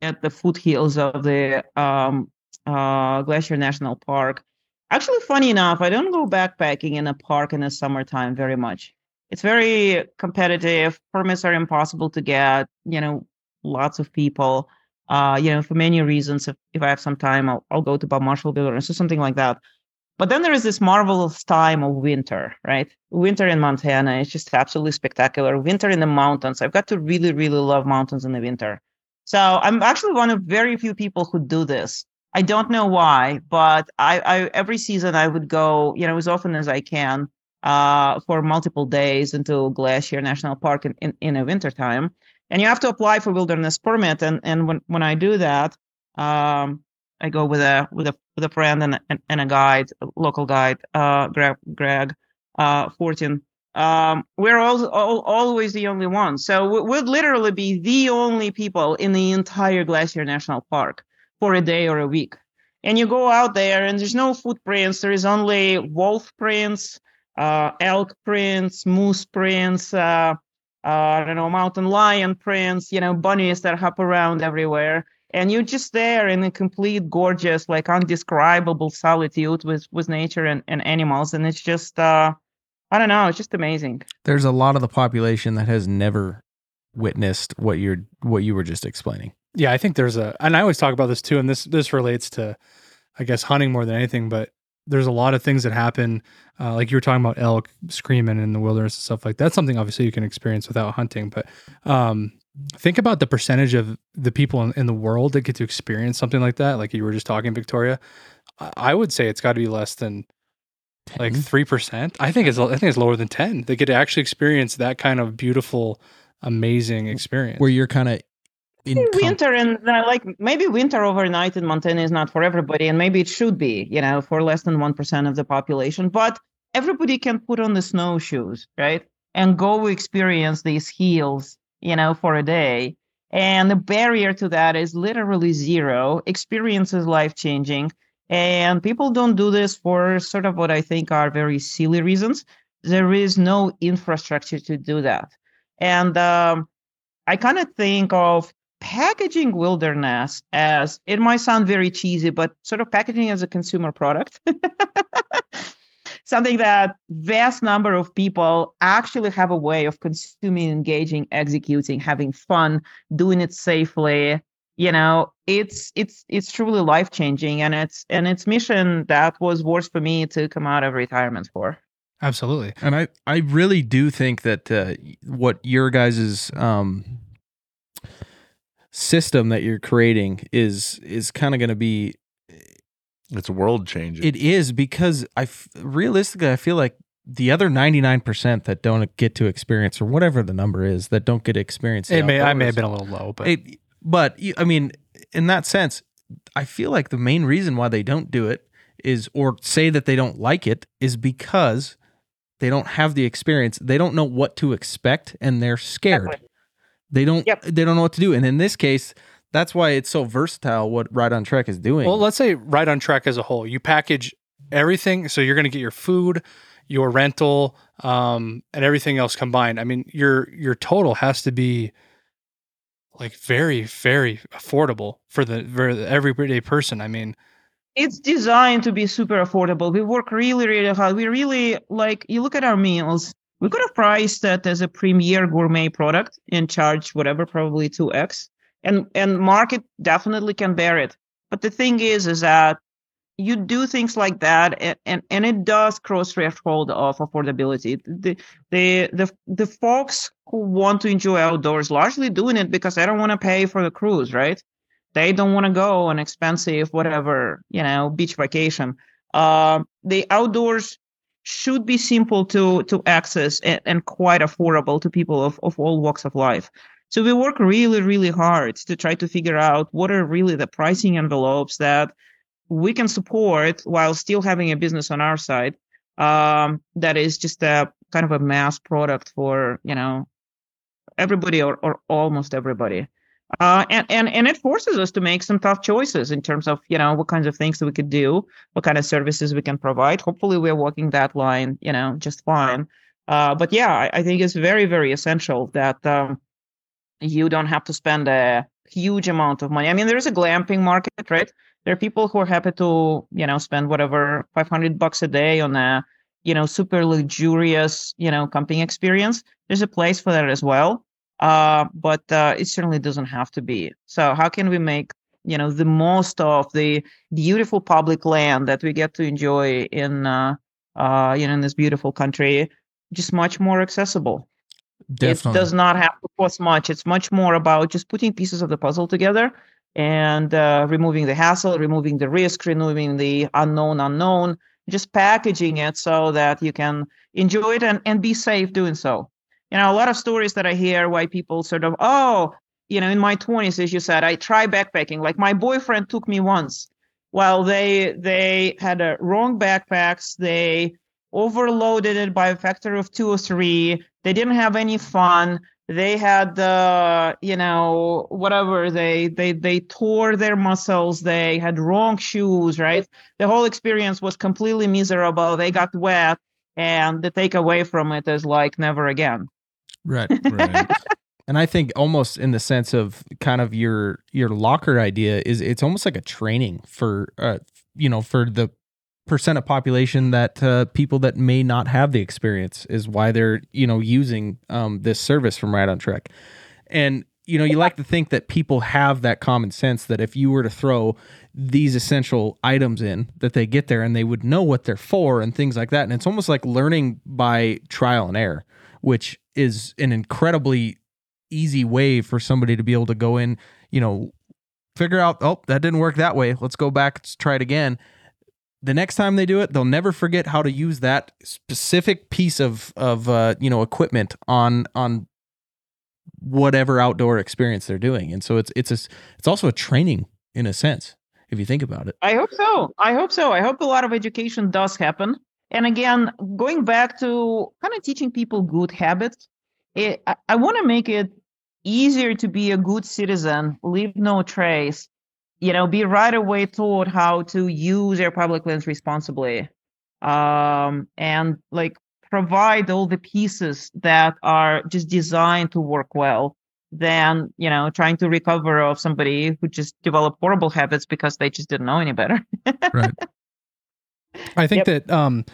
at the foothills of the um, uh, Glacier National Park. Actually, funny enough, I don't go backpacking in a park in the summertime very much. It's very competitive. Permits are impossible to get. You know, lots of people. Uh, you know, for many reasons. If, if I have some time, I'll, I'll go to Bob Marshall Wilderness or something like that. But then there is this marvelous time of winter, right? Winter in Montana is just absolutely spectacular. Winter in the mountains. I've got to really, really love mountains in the winter. So I'm actually one of very few people who do this. I don't know why, but I, I every season I would go, you know, as often as I can, uh, for multiple days into Glacier National Park in, in, in a wintertime. And you have to apply for wilderness permit. And and when, when I do that, um, I go with a with a with a friend and and, and a guide, a local guide, uh, Greg Greg uh, Fortin. Um, we're all, all, always the only ones. So we, we'd literally be the only people in the entire Glacier National Park for a day or a week. And you go out there and there's no footprints. There is only wolf prints, uh, elk prints, moose prints, uh, uh, I don't know, mountain lion prints, you know, bunnies that hop around everywhere. And you're just there in a complete gorgeous, like undescribable solitude with, with nature and, and animals. And it's just, uh, I don't know. It's just amazing. There's a lot of the population that has never witnessed what you're what you were just explaining. Yeah, I think there's a, and I always talk about this too, and this this relates to, I guess, hunting more than anything. But there's a lot of things that happen, uh, like you were talking about elk screaming in the wilderness and stuff like that. That's something obviously you can experience without hunting. But um, think about the percentage of the people in, in the world that get to experience something like that. Like you were just talking, Victoria. I- I would say it's got to be less than like three percent. I think it's I think it's lower than ten. They get to actually experience that kind of beautiful, amazing experience. where you're kind of in Maybe com- winter and uh, like maybe winter overnight in Montana is not for everybody, and maybe it should be, you know, for less than one percent of the population. But everybody can put on the snowshoes, right, and go experience these hills, you know, for a day. And the barrier to that is literally zero. Experience is life changing, and people don't do this for sort of what I think are very silly reasons. There is no infrastructure to do that, and um, I kind of think of packaging wilderness as it might sound very cheesy, but sort of packaging as a consumer product. Something that vast number of people actually have a way of consuming, engaging, executing, having fun, doing it safely. You know, it's it's it's truly life changing, and it's and it's mission that was worth for me to come out of retirement for. Absolutely. And I, I really do think that uh, what your guys' um, system that you're creating is is kind of going to be. It's world changing. It is because I f- realistically I feel like the other ninety nine percent that don't get to experience or whatever the number is that don't get to experience. the It may I may have been a little low, but it, but I mean, in that sense, I feel like the main reason why they don't do it is, or say that they don't like it, is because they don't have the experience. They don't know what to expect, and they're scared. Exactly. They don't. Yep. They don't know what to do. And in this case, that's why it's so versatile. What Right on Trek is doing. Well, let's say Right on Trek as a whole. You package everything, so you're going to get your food, your rental, um, and everything else combined. I mean, your your total has to be like very very affordable for the for the everyday person. I mean, it's designed to be super affordable. We work really, really hard. We really like you look at our meals. We could have priced that as a premier gourmet product and charge whatever, probably two x, and and market definitely can bear it. But the thing is, is that you do things like that, and and, and it does cross threshold of affordability. The the the the folks who want to enjoy outdoors largely doing it because they don't want to pay for the cruise, right? they don't want to go on expensive whatever you know beach vacation uh, the outdoors should be simple to to access and, and quite affordable to people of, of all walks of life. So we work really really hard to try to figure out what are really the pricing envelopes that we can support while still having a business on our side um, that is just a kind of a mass product for you know everybody or, or almost everybody uh, and, and and it forces us to make some tough choices in terms of you know what kinds of things we could do, what kind of services we can provide. Hopefully, we're walking that line, you know, just fine. Uh, but yeah, I, I think it's very very essential that um, you don't have to spend a huge amount of money. I mean, there is a glamping market, right? There are people who are happy to you know spend whatever 500 bucks a day on a you know super luxurious you know camping experience. There's a place for that as well uh, but uh, it certainly doesn't have to be. So how can we make you know the most of the beautiful public land that we get to enjoy in uh, uh, you know in this beautiful country just much more accessible? Definitely. It does not have to cost much. It's much more about just putting pieces of the puzzle together and uh, removing the hassle, removing the risk, removing the unknown unknown, just packaging it so that you can enjoy it and, and be safe doing so you know, a lot of stories that I hear why people sort of, oh, you know, in my 20s, as you said, I try backpacking. Like my boyfriend took me once well, they they had uh, wrong backpacks. They overloaded it by a factor of two or three. They didn't have any fun. They had the, you know, whatever. They they they tore their muscles. They had wrong shoes. Right. The whole experience was completely miserable. They got wet, and the takeaway from it is like never again. Right. Right. And I think almost in the sense of kind of your your locker idea is it's almost like a training for uh you know for the percent of population that uh, people that may not have the experience is why they're you know using um, this service from Right on Trek. And you know you like to think that people have that common sense that if you were to throw these essential items in that they get there and they would know what they're for and things like that and it's almost like learning by trial and error which is an incredibly easy way for somebody to be able to go in, you know, figure out, oh, that didn't work that way. Let's go back, let's try it again. The next time they do it, they'll never forget how to use that specific piece of of uh, you know equipment on on whatever outdoor experience they're doing. And so it's it's a, it's also a training in a sense if you think about it. I hope so. I hope so. I hope a lot of education does happen. And again, going back to kind of teaching people good habits, it, I, I want to make it easier to be a good citizen, leave no trace, you know, be right away taught how to use your public lands responsibly, um, and like provide all the pieces that are just designed to work well than you know trying to recover of somebody who just developed horrible habits because they just didn't know any better Right. I think Yep. that um,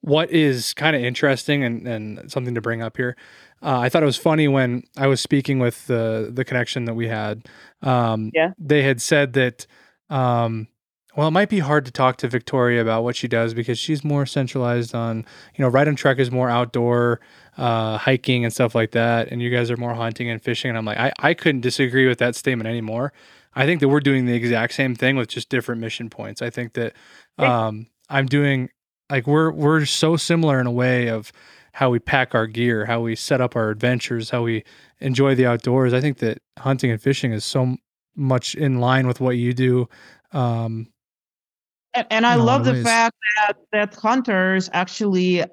what is kind of interesting and, and something to bring up here. Uh, I thought it was funny when I was speaking with the the connection that we had. Um, Yeah. They had said that, um, well, it might be hard to talk to Victoria about what she does because she's more centralized on, you know, Right on Trek is more outdoor, uh, hiking and stuff like that, and you guys are more hunting and fishing. And I'm like, I, I couldn't disagree with that statement anymore. I think that we're doing the exact same thing with just different mission points. I think that um, I'm doing like we're we're so similar in a way of how we pack our gear, how we set up our adventures, how we enjoy the outdoors. I think that hunting and fishing is so much in line with what you do. Um, And, and I In a lot love the ways. fact that that hunters actually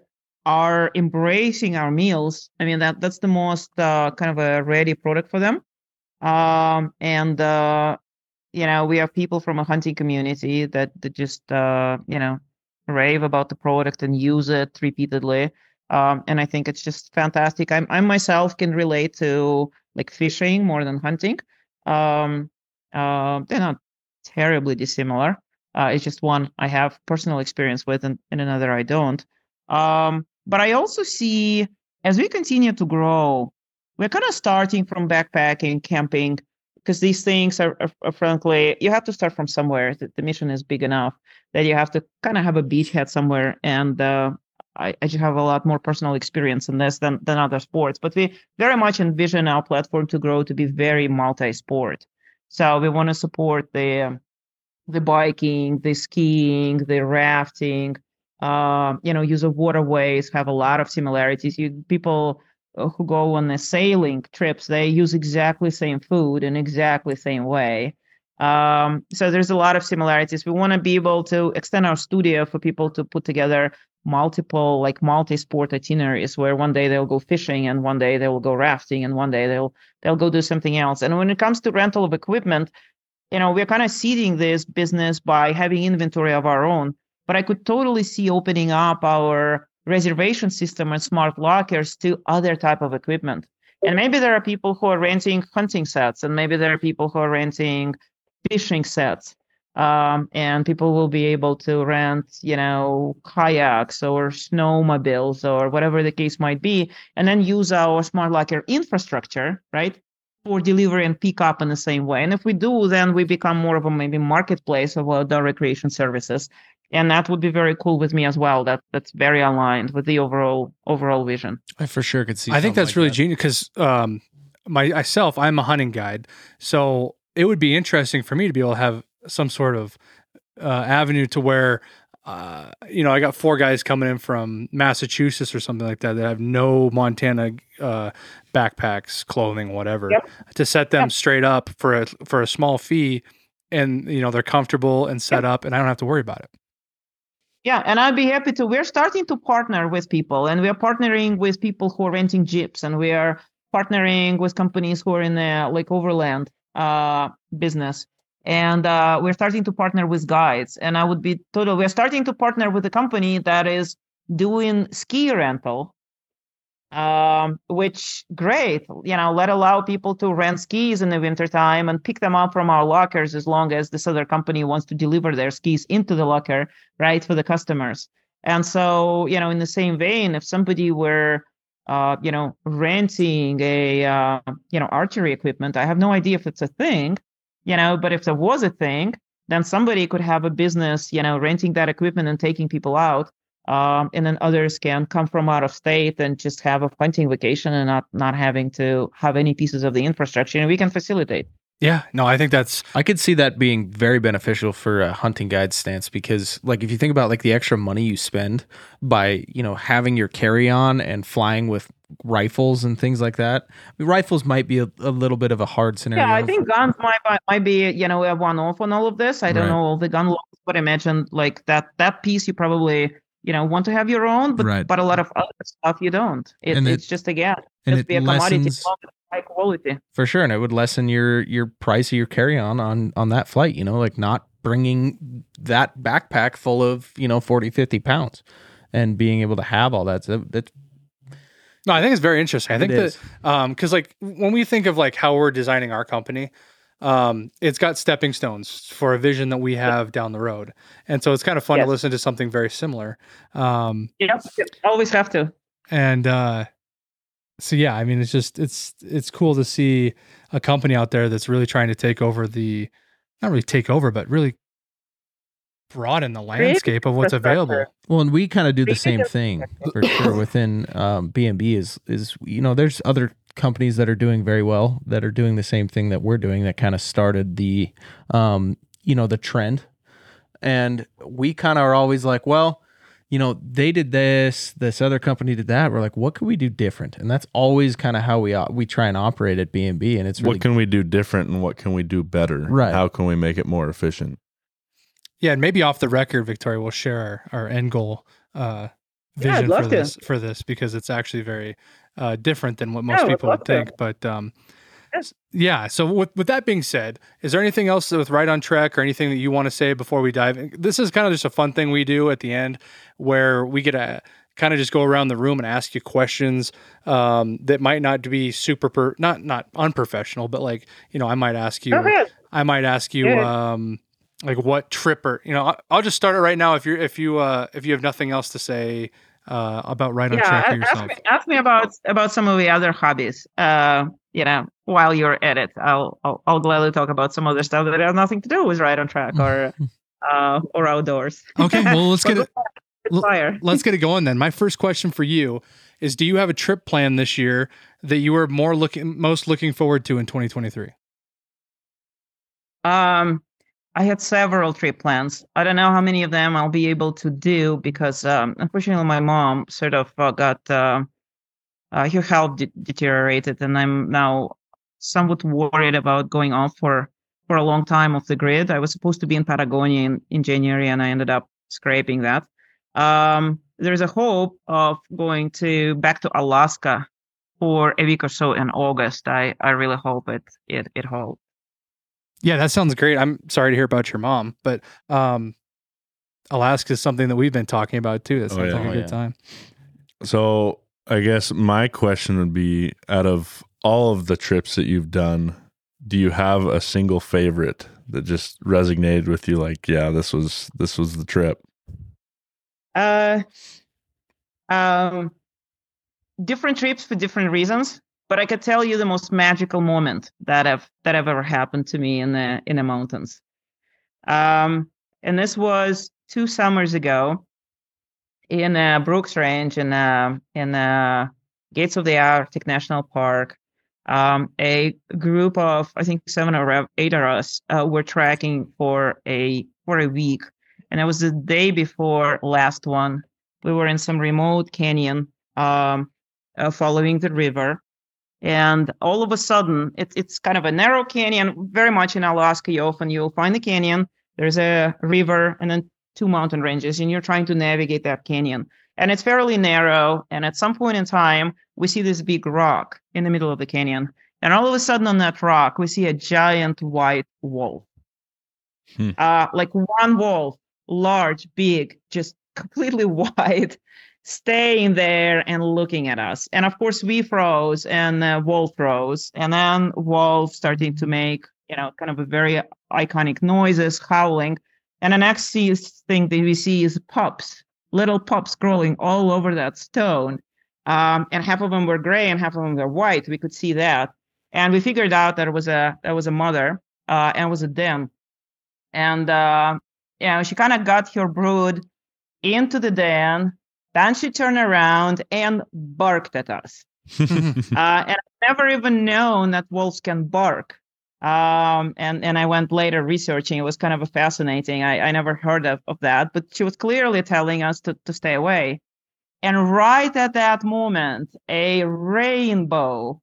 are embracing our meals. I mean that that's the most uh, kind of a ready product for them. Um, and uh, you know we have people from a hunting community that that just uh, you know rave about the product and use it repeatedly. Um, and I think it's just fantastic. I'm, I myself can relate to like fishing more than hunting. Um, uh, they're not terribly dissimilar. Uh, it's just one I have personal experience with, and, and another I don't. Um, but I also see as we continue to grow, we're kind of starting from backpacking, camping, because these things are, are, are frankly, you have to start from somewhere. The, the mission is big enough that you have to kind of have a beachhead somewhere. And uh, I, I just have a lot more personal experience in this than, than other sports. But we very much envision our platform to grow to be very multi sport. So we want to support the the biking, the skiing, the rafting, um, you know, use of waterways have a lot of similarities. You people uh, who go on the sailing trips, they use exactly same food in exactly same way. Um, so there's a lot of similarities. We want to be able to extend our studio for people to put together multiple like multi-sport itineraries where one day they'll go fishing and one day they will go rafting and one day they'll they'll go do something else. And when it comes to rental of equipment, you know, we're kind of seeding this business by having inventory of our own. But I could totally see opening up our reservation system and smart lockers to other type of equipment. And maybe there are people who are renting hunting sets, and maybe there are people who are renting fishing sets. Um, and people will be able to rent, you know, kayaks or snowmobiles or whatever the case might be, and then use our smart locker infrastructure, right? for delivery and pick up in the same way. And if we do, then we become more of a maybe marketplace of outdoor recreation services. And that would be very cool with me as well. That that's very aligned with the overall overall vision. I for sure could see. I think that's like really that. genius because um, my myself, I'm a hunting guide, so it would be interesting for me to be able to have some sort of uh, avenue to where. Uh, you know, I got four guys coming in from Massachusetts or something like that that have no Montana uh, backpacks, clothing, whatever, Yep. to set them Yep. straight up for a for a small fee and you know they're comfortable and set up, and I don't have to worry about it. Yeah, and I'd be happy to. We're starting to partner with people, and we are partnering with people who are renting jeeps, and we are partnering with companies who are in the like overland uh, business, and uh, we're starting to partner with guides. And I would be total. We're starting to partner with a company that is doing ski rental um, which great, you know, let allow people to rent skis in the wintertime and pick them up from our lockers as long as this other company wants to deliver their skis into the locker, right, for the customers. And so, you know, in the same vein, if somebody were, uh, you know, renting a, uh, you know, archery equipment, I have no idea if it's a thing, you know, but if there was a thing, then somebody could have a business, you know, renting that equipment and taking people out um, and then others can come from out of state and just have a hunting vacation and not not having to have any pieces of the infrastructure and we can facilitate Yeah, no, I think that's I could see that being very beneficial for a hunting guide stance because like if you think about like the extra money you spend by, you know, having your carry on and flying with rifles and things like that. I mean, rifles might be a, a little bit of a hard scenario. yeah i think guns might might- be you know a one-off on all of this i don't Right. know all the gun laws but i imagine like that that piece you probably you know want to have your own but Right. but a lot of other stuff you don't it, And it- it's just again and just it be a commodity lessens- as long as it's high quality for sure and it would lessen your your price of your carry on on on that flight you know like not bringing that backpack full of you know 40 50 pounds and being able to have all that so that's no, I think it's very interesting. I think It that is. um because like when we think of like how we're designing our company um it's got stepping stones for a vision that we have down the road. And so it's kind of fun Yes. to listen to something very similar. Um yeah always have to. and uh so yeah i mean it's just it's it's cool to see a company out there that's really trying to take over the not really take over but really broaden the landscape of what's available. Well, and we kind of do the same thing for sure within um, BMB is is you know there's other companies that are doing very well that are doing the same thing that we're doing that kind of started the um, you know the trend and we kind of are always like well you know they did this this other company did that we're like what can we do different and that's always kind of how we we try and operate at BMB and it's really what can we do different and what can we do better? Right. How can we make it more efficient? yeah and maybe off the record victoria will share our, our end goal uh Yeah, I'd vision love for to. this for this because it's actually very uh different than what most would people would think but um Yes. yeah so with, with that being said is there anything else with right on trek or anything that you want to say before we dive in this is kind of just a fun thing we do at the end where we get to kind of just go around the room and ask you questions um, that might not be super per, not not unprofessional but like you know i might ask you. I might ask you, Yeah. um, like what trip or you know, I- I'll just start it right now. If you're if you uh if you have nothing else to say uh about right on trek for yourself. ask me, ask me about about some of the other hobbies. Uh, you know, while you're at it, I'll, I'll I'll gladly talk about some other stuff that has nothing to do with right on trek or uh or outdoors. Okay, well let's get it. Fire. Let's get it going then. My first question for you is: Do you have a trip plan this year that you are more looking most looking forward to in 2023? Um, I had several trip plans. I don't know how many of them I'll be able to do because, um, unfortunately, my mom sort of uh, got uh, uh, her health de- deteriorated, and I'm now somewhat worried about going off for for a long time off the grid. I was supposed to be in Patagonia in, in January, and I ended up scraping that. Um, there's a hope of going to back to Alaska for a week or so in August. I I really hope it it it holds. Yeah, that sounds great. I'm sorry to hear about your mom, but um, Alaska is something that we've been talking about too. That Oh, sounds yeah. like a Oh, good yeah. time. So I guess my question would be out of all of the trips that you've done, do you have a single favorite that just resonated with you like, yeah, this was this was the trip? Uh, um, different trips for different reasons, but I could tell you the most magical moment that have that ever happened to me in the in the mountains. Um, and this was two summers ago in uh, Brooks Range in uh, in uh, Gates of the Arctic National Park. Um, a group of I think seven or eight of us uh, were tracking for a for a week and it was the day before last one. We were in some remote canyon, um, uh, following the river, And all of a sudden, it's it's kind of a narrow canyon. Very much in Alaska, you often you'll find the canyon. There's a river and then two mountain ranges, and you're trying to navigate that canyon. And it's fairly narrow. And at some point in time, we see this big rock in the middle of the canyon. And all of a sudden, on that rock, we see a giant white wolf. Hmm. Uh, like one wolf, large, big, just completely white, staying there and looking at us. And of course, we froze and uh, Wolf froze. And then Wolf starting to make, you know, kind of a very iconic noises, howling. And the next thing that we see is pups, little pups crawling all over that stone. Um, and half of them were gray and half of them were white. We could see that. And we figured out that it was a that was a mother uh, and it was a den. And uh, you know, she kind of got her brood into the den. Then she turned around and barked at us. uh, and I've never even known that wolves can bark. Um, and and I went later researching. It was kind of a fascinating. I, I never heard of, of that, but she was clearly telling us to, to stay away. And right at that moment, a rainbow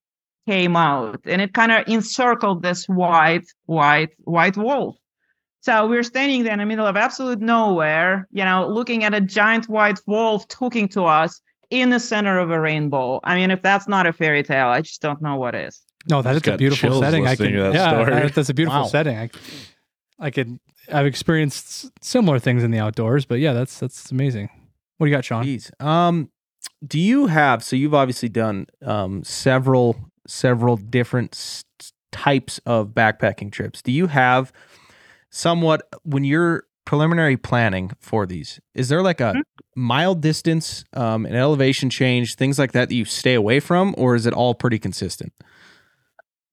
came out, and it kind of encircled this white, white, white wolf. So we're standing there in the middle of absolute nowhere, you know, looking at a giant white wolf talking to us in the center of a rainbow. I mean, if that's not a fairy tale, I just don't know what is. No, that is a beautiful setting. I listening can, that yeah, story. I- that's a beautiful Wow. setting. I, I could, I've experienced similar things in the outdoors, but yeah, that's that's amazing. What do you got, Sean? Jeez. Um, do you have? So you've obviously done um several several different s- types of backpacking trips. Do you have somewhat when you're preliminary planning for these? Is there like a mild distance, um, an elevation change, things like that that you stay away from, or is it all pretty consistent?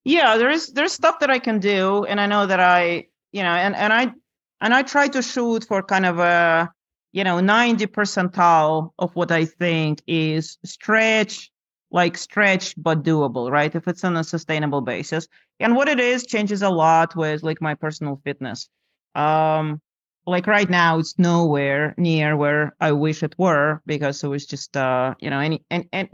Yeah, there's there's stuff that I can do, and I know that I, you know, and and I and I try to shoot for kind of a, you know, 90 percentile of what I think is stretch, like stretch but doable, right? If it's on a sustainable basis, and what it is changes a lot with like my personal fitness. Um, like right now, it's nowhere near where I wish it were because it was just, uh, you know, any and and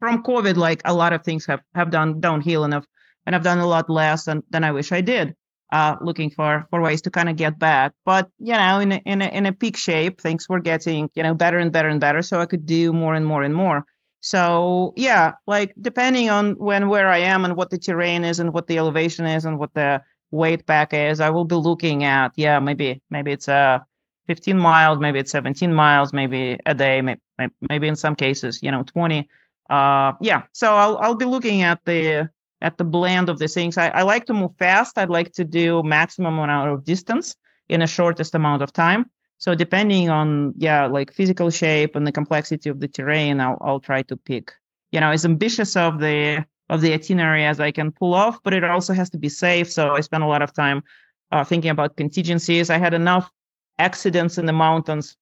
from COVID, like a lot of things have have done downhill, I've and I've done a lot less than, than I wish I did. Uh, looking for for ways to kind of get back, but you know, in a, in a, in a peak shape, things were getting you know better and better and better, so I could do more and more and more. So yeah, like depending on when where I am and what the terrain is and what the elevation is and what the weight back is, I will be looking at yeah maybe maybe it's a 15 miles, maybe it's 17 miles, maybe a day, maybe, maybe in some cases you know 20 uh yeah so i'll i'll be looking at the at the blend of the things. I, I like to move fast. I'd like to do maximum amount of distance in the shortest amount of time so depending on yeah like physical shape and the complexity of the terrain i'll, I'll try to pick. You know as ambitious of the of the itinerary as i can pull off but it also has to be safe. So i spend a lot of time uh, thinking about contingencies. I had enough accidents in the mountains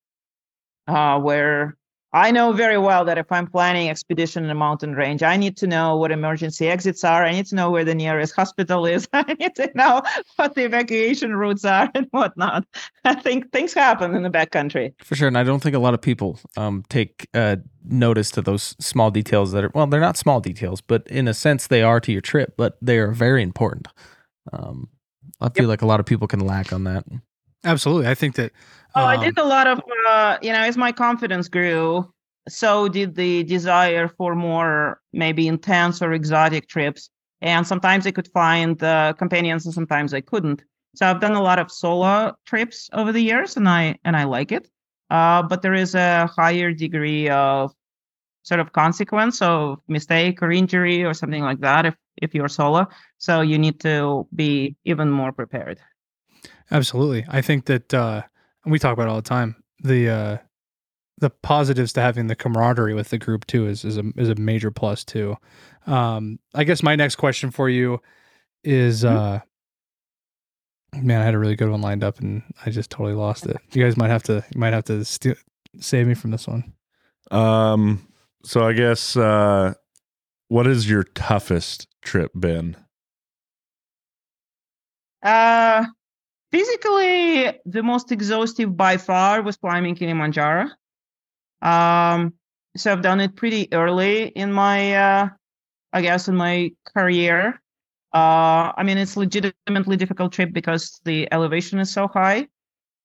uh, where I know very well that if I'm planning expedition in a mountain range, I need to know what emergency exits are. I need to know where the nearest hospital is. I need to know what the evacuation routes are and whatnot. I think things happen in the backcountry. For sure, and I don't think a lot of people um, take uh, notice to those small details that are well, they're not small details, but in a sense they are to your trip, but they are very important. Um, I feel like a lot of people can lack on that. Absolutely, I think that. Oh, I um, did a lot of, uh, you know, as my confidence grew, so did the desire for more maybe intense or exotic trips. And sometimes I could find uh, companions, and sometimes I couldn't. So I've done a lot of solo trips over the years, and I and I like it. Uh, but there is a higher degree of sort of consequence of mistake or injury or something like that if if you're solo. So you need to be even more prepared. Absolutely. I think that uh and we talk about it all the time. The uh the positives to having the camaraderie with the group too is is a is a major plus too. Um I guess my next question for you is uh man, I had a really good one lined up and I just totally lost it. You guys might have to you might have to st- save me from this one. Um, so I guess uh what is your toughest trip been? Uh, physically, the most exhaustive by far was climbing Kilimanjaro. Um, so I've done it pretty early in my uh, I guess, in my career. Uh, I mean, it's legitimately difficult trip because the elevation is so high.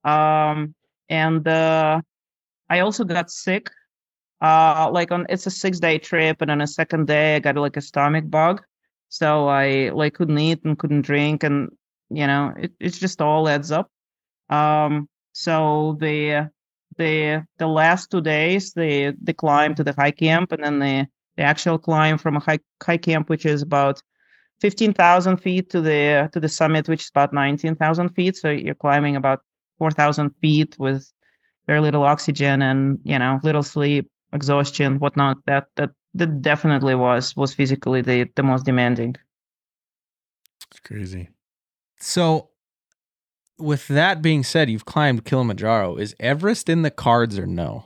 Um, and uh, I also got sick. Uh, like on it's a six day trip, and on a second day I got like a stomach bug, so I like couldn't eat and couldn't drink, and you know it it's just all adds up. Um, so the the the last two days, the the climb to the high camp, and then the the actual climb from a high high camp, which is about fifteen thousand feet to the to the summit, which is about nineteen thousand feet. So you're climbing about four thousand feet with very little oxygen and you know little sleep, exhaustion, whatnot. That that that definitely was was physically the the most demanding. It's crazy. So, with that being said, you've climbed Kilimanjaro. Is Everest in the cards or no?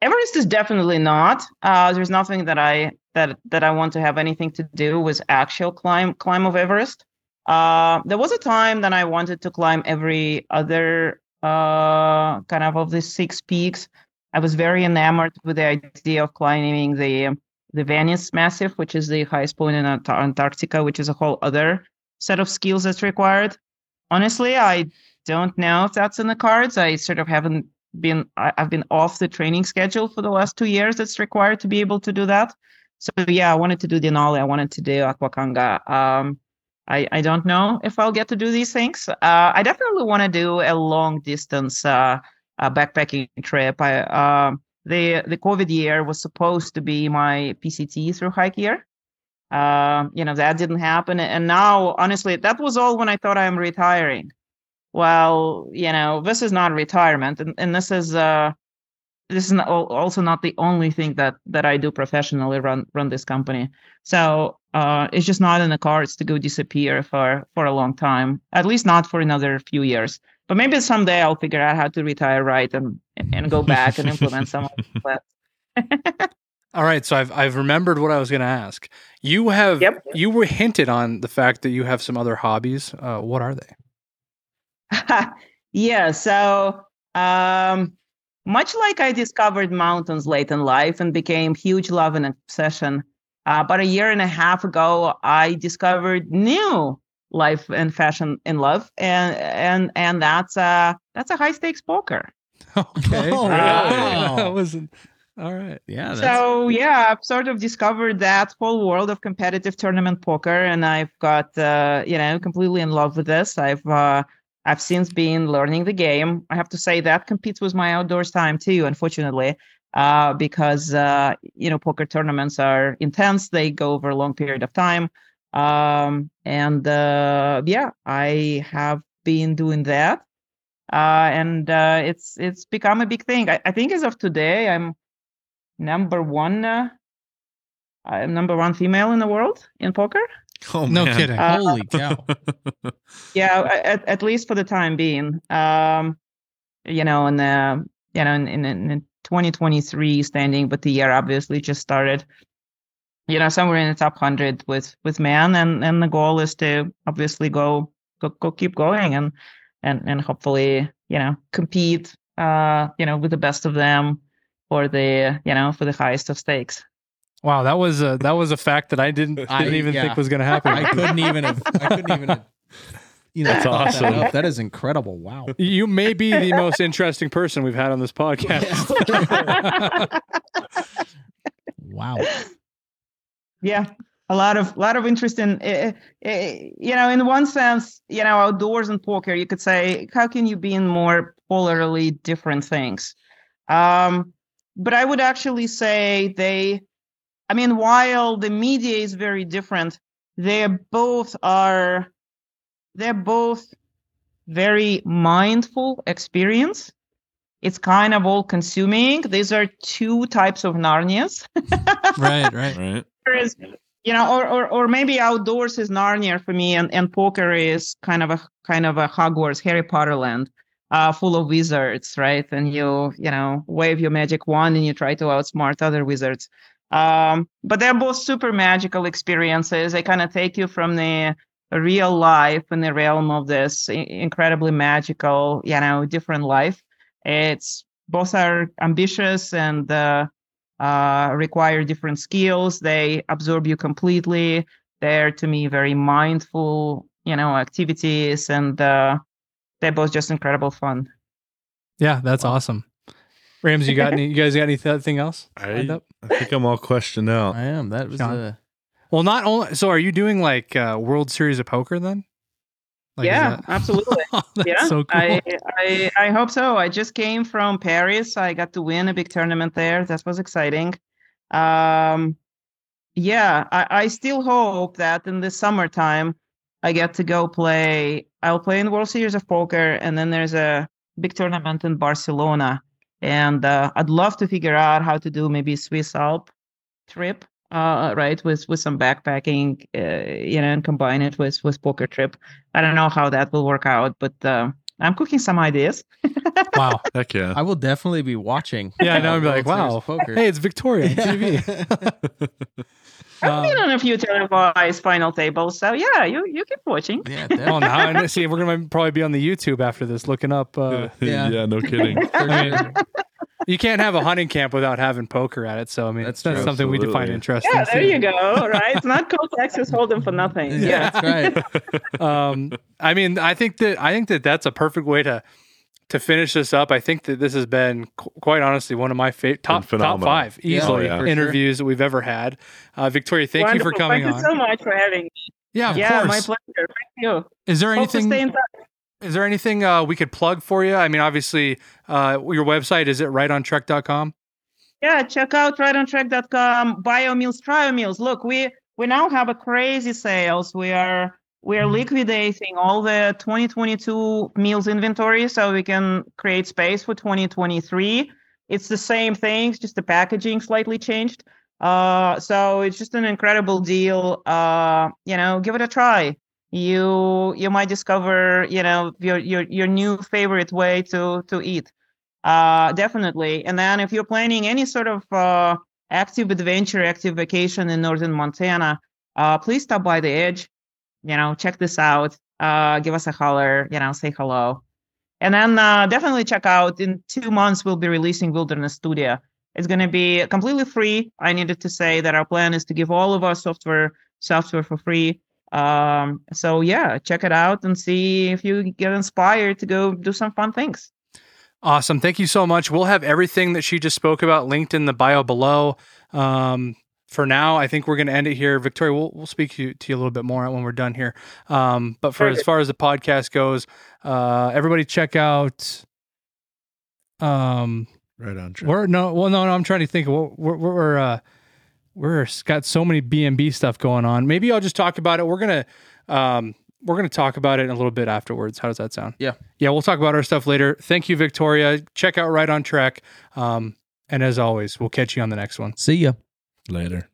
Everest is definitely not. Uh, there's nothing that I that that I want to have anything to do with actual climb climb of Everest. Uh, there was a time that I wanted to climb every other uh, kind of of the six peaks. I was very enamored with the idea of climbing the the Vinson Massif, which is the highest point in Antarctica, which is a whole other set of skills that's required. Honestly, I don't know if that's in the cards. I sort of haven't been. I've been off the training schedule for the last two years. That's required to be able to do that. So yeah, I wanted to do Denali. I wanted to do Aconcagua. Um, I, I don't know if I'll get to do these things. Uh, I definitely want to do a long distance uh, uh, backpacking trip. I, uh, the the COVID year was supposed to be my PCT through hike year. Uh, you know that didn't happen, and now honestly, that was all when I thought I'm retiring. Well, you know, this is not retirement, and, and this is uh, this is not, also not the only thing that that I do professionally run run this company. So uh, it's just not in the cards to go disappear for for a long time. At least not for another few years. But maybe someday I'll figure out how to retire right and and go back and implement some of that. All right, so I've I've remembered what I was going to ask. You have Yep. you were hinted on the fact that you have some other hobbies. Uh, what are they? yeah. So um, much like I discovered mountains late in life and became huge love and obsession. Uh, about a year and a half ago, I discovered new life and fashion in love, and and and that's uh that's a high stakes poker. Okay, Oh, wow. that wasn't all right. Yeah. That's, So yeah, I've sort of discovered that whole world of competitive tournament poker, and I've got uh, you know completely in love with this. I've uh, I've since been learning the game. I have to say that competes with my outdoors time too, unfortunately, uh, because uh, you know poker tournaments are intense. They go over a long period of time, um, and uh, yeah, I have been doing that, uh, and uh, it's it's become a big thing. I, I think as of today, I'm number one. Uh, I'm number one female in the world in poker. Oh, No man. kidding. Uh, holy cow. Yeah, at, at least for the time being. Um, you know, in the you know in, in, in 2023 standing, but the year obviously just started. You know, somewhere in the top hundred with with men, and and the goal is to obviously go go, go keep going and and and hopefully you know compete. Uh, you know, with the best of them for the you know for the highest of stakes. Wow, that was a that was a fact that I didn't I- didn't even yeah. think was going to happen. I couldn't even have. I couldn't even have. You know, That's thought that awesome. That is incredible. Wow. You may be the most interesting person we've had on this podcast. Wow. yeah a lot of lot of interest in eh, eh, you know in one sense you know outdoors and poker you could say how can you be in more polarly different things um but i would actually say they i mean while the media is very different they both are they're both very mindful experience it's kind of all consuming these are two types of narnias right, right. Right. is you know or, or or maybe outdoors is narnia for me and and poker is kind of a kind of a hogwarts harry potter land uh full of wizards right and you you know wave your magic wand and you try to outsmart other wizards um but they're both super magical experiences they kind of take you from the real life in the realm of this incredibly magical you know different life it's both are ambitious and uh uh, require different skills. They absorb you completely. They're to me very mindful, you know, activities, and uh, they're both just incredible fun. Yeah, that's awesome. Rams, you got any? You guys got anything else? lined I, up? I think I'm all questioned out. I am. That was Sean? uh, Well, not only. So, are you doing like uh, World Series of Poker then? Like, yeah, that- absolutely. Oh, that's yeah, so cool. I, I I hope so. I just came from Paris. I got to win a big tournament there. That was exciting. Um, yeah, I, I still hope that in the summertime I get to go play. I'll play in World Series of Poker, and then there's a big tournament in Barcelona, and uh, I'd love to figure out how to do maybe Swiss Alp trip. Uh, right, with with some backpacking, uh, you know, and combine it with with poker trip. I don't know how that will work out, but uh, I'm cooking some ideas. wow. Heck yeah. I will definitely be watching. Yeah, I know. I'd be like, wow. of Poker. Hey, it's Victoria on TV. I've Um, been on a few televised final tables, so yeah, you you keep watching. yeah, well, definitely. now I know- see we're gonna probably be on the YouTube after this, looking up. Uh, Yeah. yeah, no kidding. I mean, you can't have a hunting camp without having poker at it. So I mean, That's that's, true. something we define Absolutely. interesting. Yeah, there too. you go. Right, it's not cold Texas Hold'em for nothing. Yeah, Yeah. that's right. um, I mean, I think that I think that that's a perfect way to to finish this up. I think that this has been qu- quite honestly one of my favorite top top phenomenal. five Yeah. easily Oh, yeah. For sure. interviews that we've ever had. Uh, Victoria, thank you for coming Thank on. you so much for having me. yeah, of yeah, my pleasure. Thank you. Is there Hope to anything? Stay in touch. Is there anything uh, we could plug for you? I mean, obviously, uh, your website is it rightontrek.com? Yeah, check out rightontrek.com, biomeals, triomeals. Look, we we now have a crazy sales. We are we are liquidating all the 2022 meals inventory so we can create space for 2023. It's the same things, just the packaging slightly changed. Uh, so it's just an incredible deal. Uh, you know, give it a try. You you might discover, you know, your your your new favorite way to to eat. Uh, definitely. And then if you're planning any sort of uh, active adventure, active vacation in northern Montana, uh, please stop by the edge. You know, check this out. Uh, give us a holler. You know, say hello. And then uh, definitely check out. In two months, we'll be releasing Wilderness Studio. It's going to be completely free. I needed to say that our plan is to give all of our software software for free. Um, so yeah, check it out and see if you get inspired to go do some fun things. Awesome. Thank you so much. We'll have everything that she just spoke about linked in the bio below. Um, for now, I think we're going to end it here. Victoria, we'll, we'll speak to you, to you a little bit more when we're done here. Um, but for as far as the podcast goes, uh, everybody check out. Um, right on trek. we're no, well, no, no. I'm trying to think. what We're we're we're, uh, we're got so many BMB stuff going on. Maybe I'll just talk about it. We're gonna um, we're gonna talk about it in a little bit afterwards. How does that sound? Yeah. yeah. We'll talk about our stuff later. Thank you, Victoria. Check out Right on Trek. Um, and as always, we'll catch you on the next one. See ya. Later.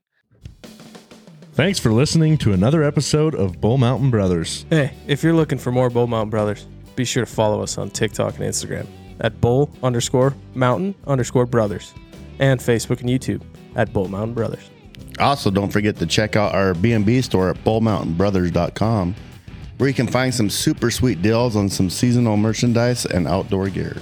Thanks for listening to another episode of Bull Mountain Brothers. Hey, if you're looking for more Bull Mountain Brothers, be sure to follow us on TikTok and Instagram at Bull underscore Mountain underscore Brothers and Facebook and YouTube at Bull Mountain Brothers. Also, don't forget to check out our BMB store at bullmountainbrothers.com where you can find some super sweet deals on some seasonal merchandise and outdoor gear.